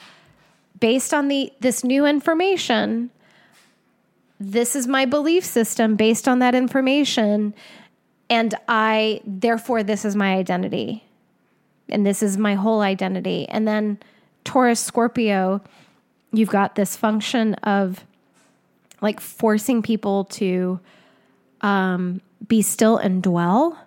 based on the this new information. This is my belief system based on that information, and I therefore this is my identity and this is my whole identity. And then Taurus Scorpio, you've got this function of like forcing people to um, be still and dwell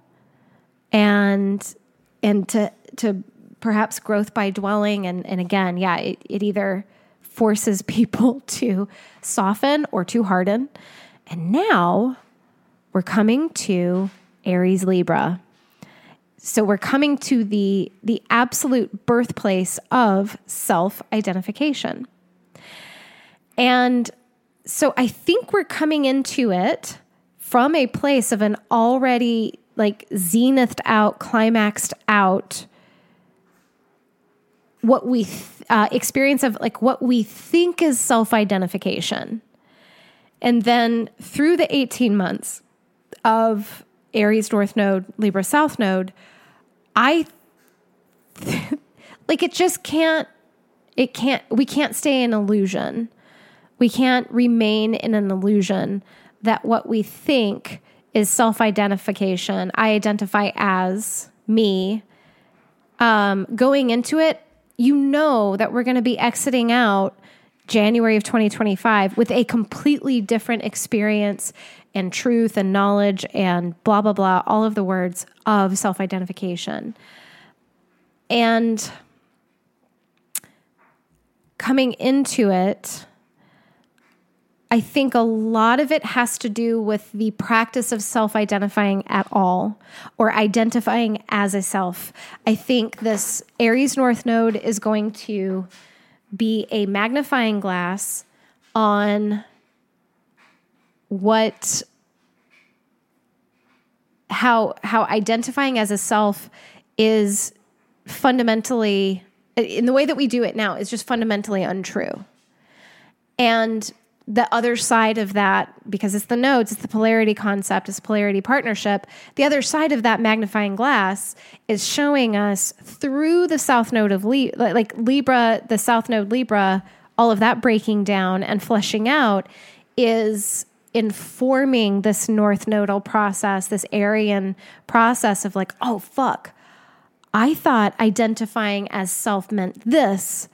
and and to to perhaps growth by dwelling. And and again yeah it, it either forces people to soften or to harden. And now we're coming to aries libra. So we're coming to the the absolute birthplace of self-identification. And so I think we're coming into it from a place of an already like zenithed out, climaxed out what we th- uh, experience of like what we think is self identification. And then through the 18 months of Aries North Node, Libra South Node, I like it just can't it can't we can't stay in illusion. We can't remain in an illusion that what we think is self-identification. I identify as me. Um, going into it, you know that we're going to be exiting out January of 2025 with a completely different experience and truth and knowledge and blah, blah, blah, all of the words of self identification. And coming into it, I think a lot of it has to do with the practice of self identifying at all or identifying as a self. I think this Aries North Node is going to be a magnifying glass on what how how identifying as a self is fundamentally in the way that we do it now is just fundamentally untrue. And the other side of that, because it's the nodes, it's the polarity concept, it's polarity partnership. The other side of that magnifying glass is showing us through the south node of Libra, like Libra, the south node Libra, all of that breaking down and fleshing out is informing this north nodal process, this Aryan process of like, oh, fuck. I thought identifying as self meant this,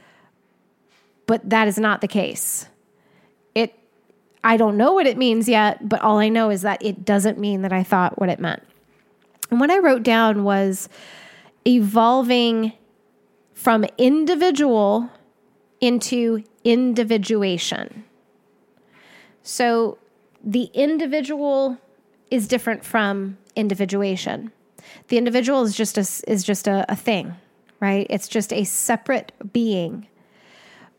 but that is not the case. I don't know what it means yet, but all I know is that it doesn't mean that I thought what it meant. And what I wrote down was evolving from individual into individuation. So the individual is different from individuation. The individual is just a, is just a, a thing, right? It's just a separate being.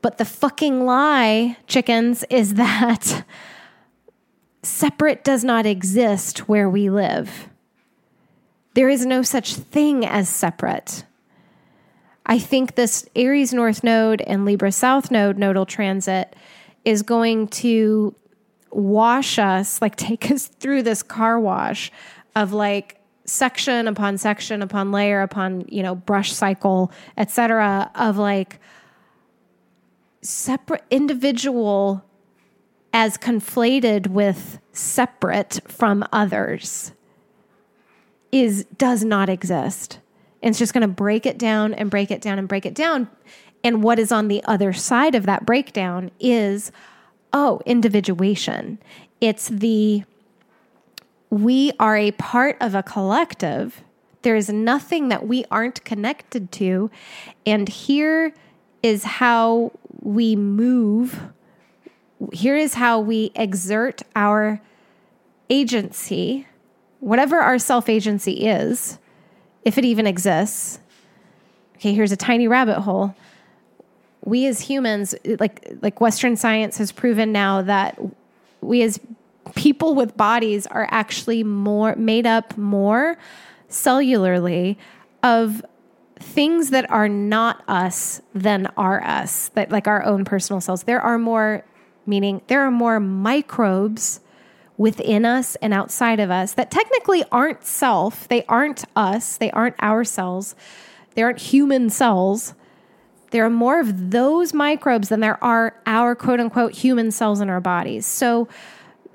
But the fucking lie, chickens, is that separate does not exist where we live. There is no such thing as separate. I think this Aries North Node and Libra South Node nodal transit is going to wash us, like take us through this car wash of like section upon section upon layer upon, you know, brush cycle, etc. of like separate individual as conflated with separate from others is does not exist. And it's just going to break it down and break it down and break it down. And what is on the other side of that breakdown is oh, individuation. It's the we are a part of a collective. There is nothing that we aren't connected to. And here is how we move. Here is how we exert our agency, whatever our self agency is, if it even exists. Okay, here's a tiny rabbit hole. We as humans, like like Western science has proven now that we as people with bodies are actually more made up more cellularly of things that are not us than are us, that like our own personal cells. There are more, meaning there are more microbes within us and outside of us that technically aren't self. They aren't us. They aren't our cells. They aren't human cells. There are more of those microbes than there are our quote unquote human cells in our bodies. So,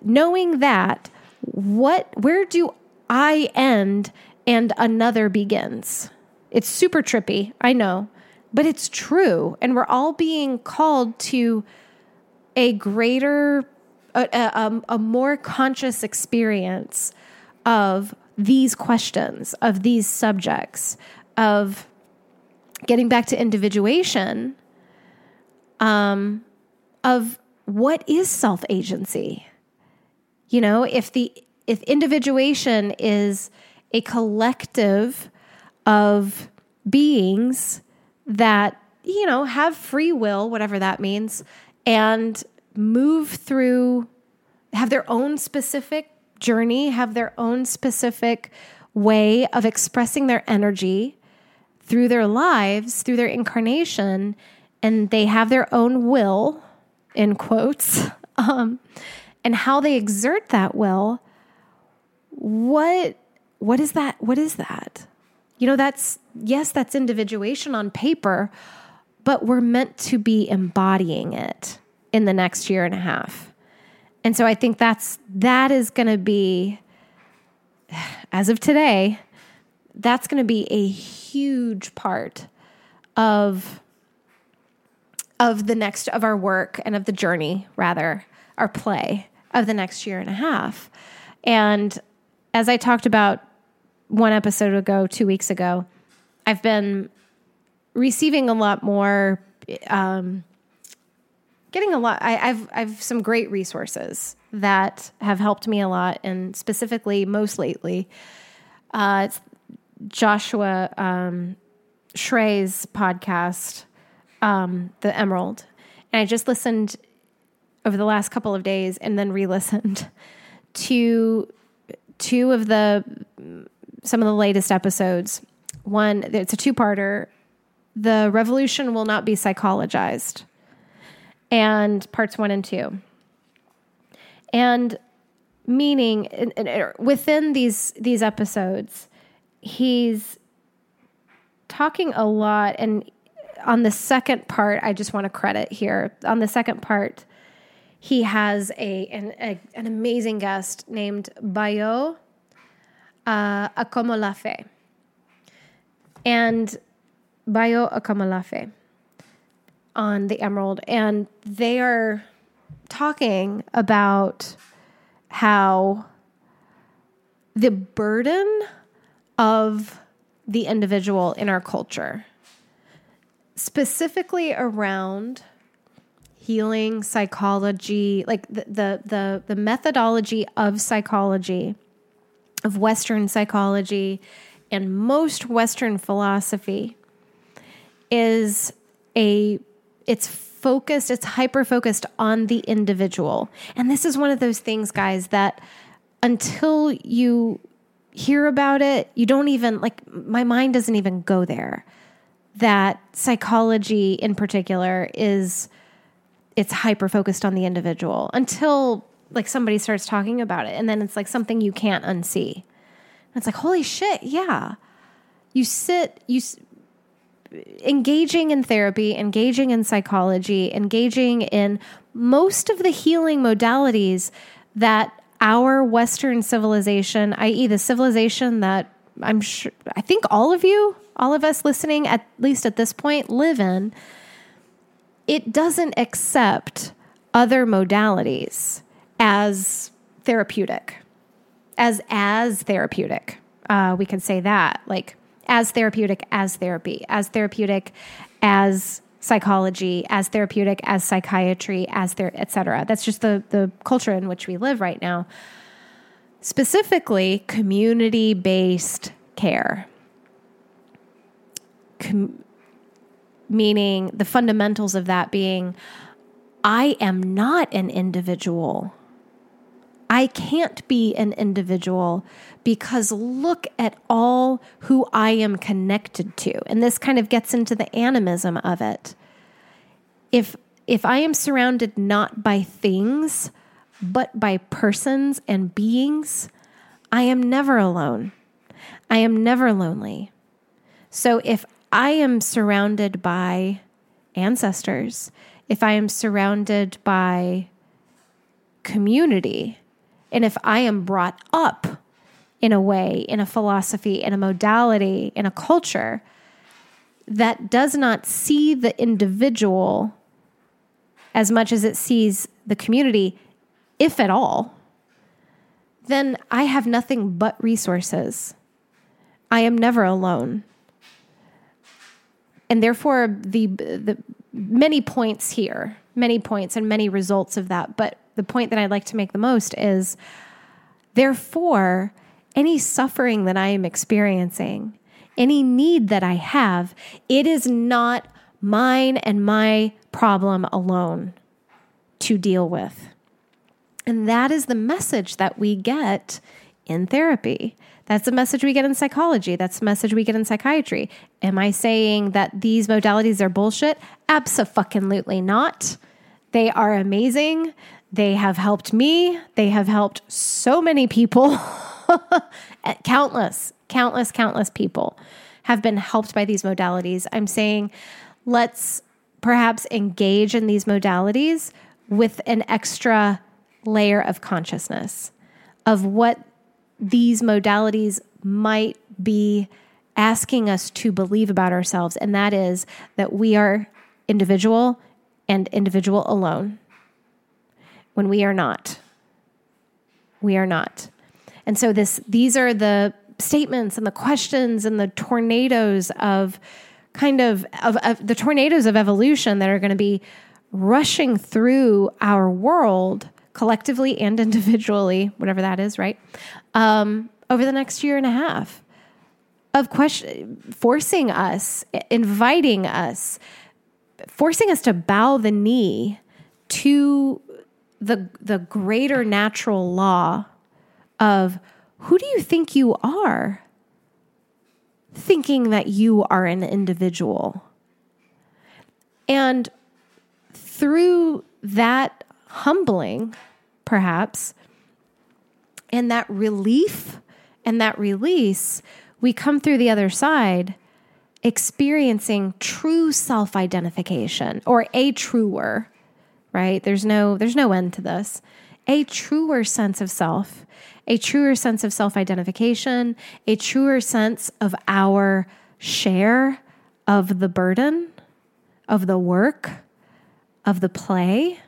knowing that, what, where do I end and another begins? It's super trippy, I know, but it's true. And we're all being called to a greater, a, a, a more conscious experience of these questions, of these subjects, of getting back to individuation, um, of what is self agency? You know, if the if individuation is a collective of beings that, you know, have free will, whatever that means, and move through, have their own specific journey, have their own specific way of expressing their energy through their lives, through their incarnation, and they have their own will, in quotes, um, and how they exert that will. What what is that? What is that? You know, that's, yes, that's individuation on paper, but we're meant to be embodying it in the next year and a half. And so I think that's, that is going to be, as of today, that's going to be a huge part of of the next of our work and of the journey rather our play of the next year and a half and as i talked about one episode ago, two weeks ago, I've been receiving a lot more, um, getting a lot. I, I've I've some great resources that have helped me a lot, and specifically, most lately, uh, it's Joshua um, Schrei's podcast, um, The Emerald, and I just listened over the last couple of days, and then re-listened to two of the some of the latest episodes. One, it's a two parter. The revolution will not be psychologized, and parts one and two. And meaning within these these episodes, he's talking a lot. And on the second part, I just want to credit here. On the second part, he has a an, a, an amazing guest named Bayo uh, Akomolafe and Bayo Akomolafe on the Emerald, and they are talking about how the burden of the individual in our culture, specifically around healing psychology, like the, the the the, methodology of psychology of Western psychology and most Western philosophy is a it's focused, it's hyper focused on the individual. And this is one of those things, guys, that until you hear about it, you don't even like my mind doesn't even go there. That psychology in particular is it's hyper focused on the individual until like somebody starts talking about it and then it's like something you can't unsee. And it's like holy shit, yeah. You sit you engaging in therapy, engaging in psychology, engaging in most of the healing modalities that our Western civilization, i.e., the civilization that I'm sure, I think all of you, all of us listening, at least at this point, live in, it doesn't accept other modalities as therapeutic, as as therapeutic. Uh, we can say that, like as therapeutic as therapy, as therapeutic as psychology, as therapeutic as psychiatry, as there, et cetera. That's just the the culture in which we live right now. Specifically, community based care. Com- meaning the fundamentals of that being I am not an individual. I can't be an individual because look at all who I am connected to. And this kind of gets into the animism of it. If if I am surrounded not by things, but by persons and beings, I am never alone. I am never lonely. So if I am surrounded by ancestors, if I am surrounded by community, and if I am brought up in a way, in a philosophy, in a modality, in a culture that does not see the individual as much as it sees the community, if at all, then I have nothing but resources. I am never alone. And therefore, the, the many points here, many points and many results of that. But the point that I'd like to make the most is therefore, any suffering that I am experiencing, any need that I have, it is not mine and my problem alone to deal with. And that is the message that we get in therapy. That's the message we get in psychology. That's the message we get in psychiatry. Am I saying that these modalities are bullshit? Absolutely not. They are amazing. They have helped me. They have helped so many people. Eh, countless, countless, countless people have been helped by these modalities. I'm saying let's perhaps engage in these modalities with an extra layer of consciousness of what these modalities might be asking us to believe about ourselves, and that is that we are individual and individual alone when we are not. We are not. And so this these are the statements and the questions and the tornadoes of kind of, of, of the tornadoes of evolution that are going to be rushing through our world collectively and individually, whatever that is, right? Um, over the next year and a half of question, forcing us, inviting us, forcing us to bow the knee to the the greater natural law of who do you think you are? Thinking that you are an individual. And through that humbling, perhaps, and that relief and that release, we come through the other side experiencing true self-identification or a truer, right? There's no there's no end to this. A truer sense of self, a truer sense of self-identification, a truer sense of our share of the burden, of the work, of the play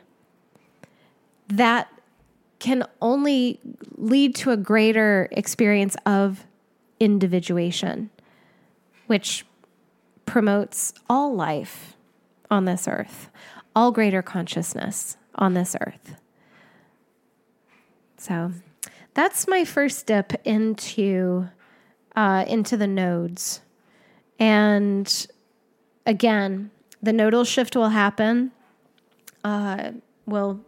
that can only lead to a greater experience of individuation, which promotes all life on this earth, all greater consciousness on this earth. So that's my first dip into uh, into the nodes, and again, the nodal shift will happen. Uh, will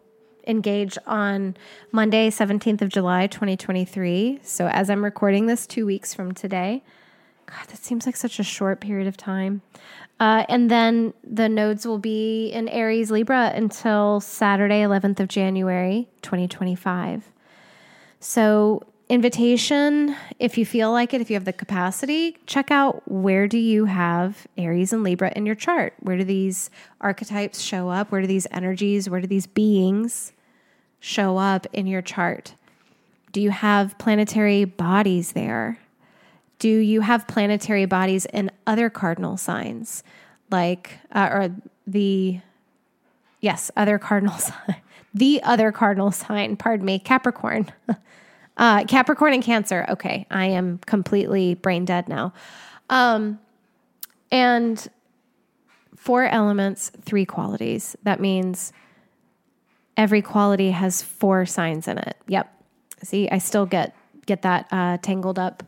engage on Monday, 17th of July, 2023. So, as I'm recording this two weeks from today, God, that seems like such a short period of time. Uh, and then the nodes will be in Aries Libra until Saturday, 11th of January, 2025. So, invitation, if you feel like it, if you have the capacity, check out where do you have Aries and Libra in your chart? Where do these archetypes show up? Where do these energies, where do these beings show up in your chart? Do you have planetary bodies there? Do you have planetary bodies in other cardinal signs, like, uh, or the, yes, other cardinal sign, the other cardinal sign, pardon me, Capricorn. uh, Capricorn and Cancer. Okay, I am completely brain dead now. Um, and four elements, three qualities. That means every quality has four signs in it. Yep. See, I still get get that uh, tangled up.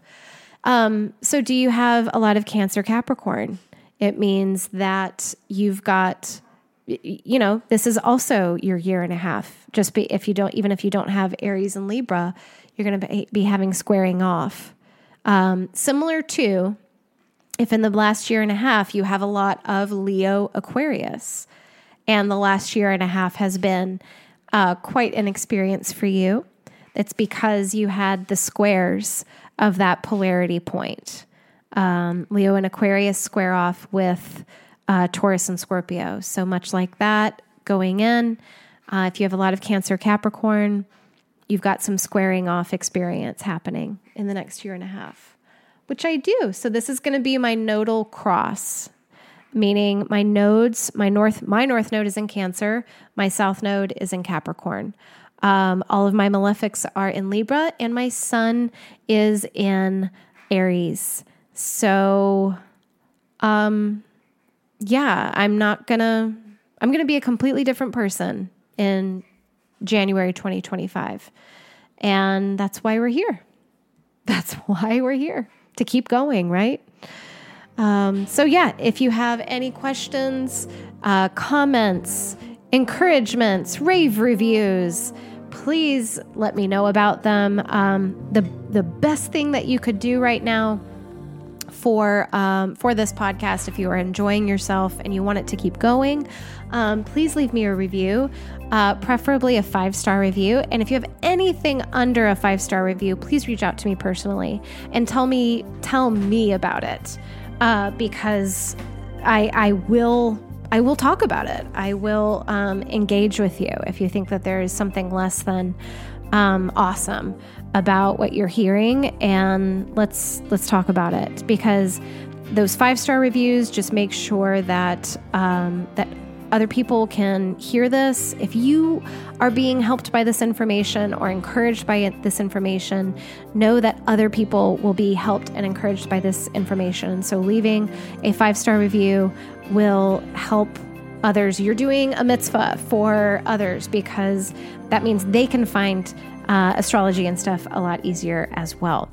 Um, so, do you have a lot of Cancer Capricorn? It means that you've got, you know, this is also your year and a half. Just be, if you don't, even if you don't have Aries and Libra, you're going to be having squaring off. Um, similar to if in the last year and a half you have a lot of Leo Aquarius, and the last year and a half has been uh, quite an experience for you. It's because you had the squares of that polarity point. Um, Leo and Aquarius square off with uh, Taurus and Scorpio. So much like that going in. Uh, if you have a lot of Cancer, Capricorn, you've got some squaring off experience happening in the next year and a half, which I do. So this is going to be my nodal cross, meaning my nodes, my north, my north node is in Cancer, my south node is in Capricorn. Um, all of my malefics are in Libra, and my sun is in Aries. So, um, yeah, I'm not gonna. I'm gonna be a completely different person in January 2025, and that's why we're here. That's why we're here to keep going, right? Um, so, yeah, if you have any questions, uh, comments, encouragements, rave reviews, please let me know about them. Um, the the best thing that you could do right now for um, for this podcast, if you are enjoying yourself and you want it to keep going, um, please leave me a review, uh, preferably a five star review. And if you have anything under a five star review, please reach out to me personally and tell me tell me about it uh, because I I will I will talk about it. I will um, engage with you if you think that there is something less than um, awesome about what you're hearing, and let's let's talk about it because those five star reviews just make sure that um, that other people can hear this. If you are being helped by this information or encouraged by it, this information, know that other people will be helped and encouraged by this information. So, leaving a five star review will help others. You're doing a mitzvah for others because that means they can find uh, astrology and stuff a lot easier as well.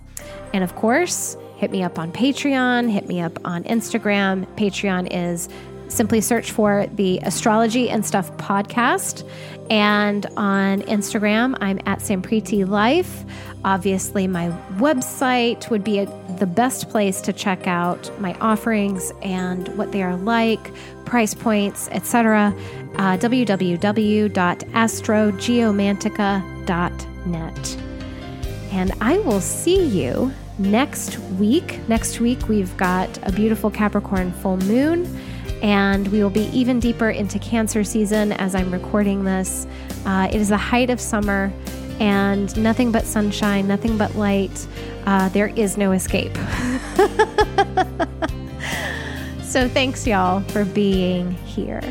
And of course, hit me up on Patreon, hit me up on Instagram. Patreon is simply search for the Astrology and Stuff podcast. And on Instagram, I'm at Sampriti Life. Obviously, my website would be a, the best place to check out my offerings and what they are like, price points, etc. Uh, www.astrogeomantica.net. And I will see you next week. Next week, we've got a beautiful Capricorn full moon and we will be even deeper into Cancer season as I'm recording this. Uh, it is the height of summer and nothing but sunshine, nothing but light. Uh, there is no escape. so, thanks, y'all, for being here.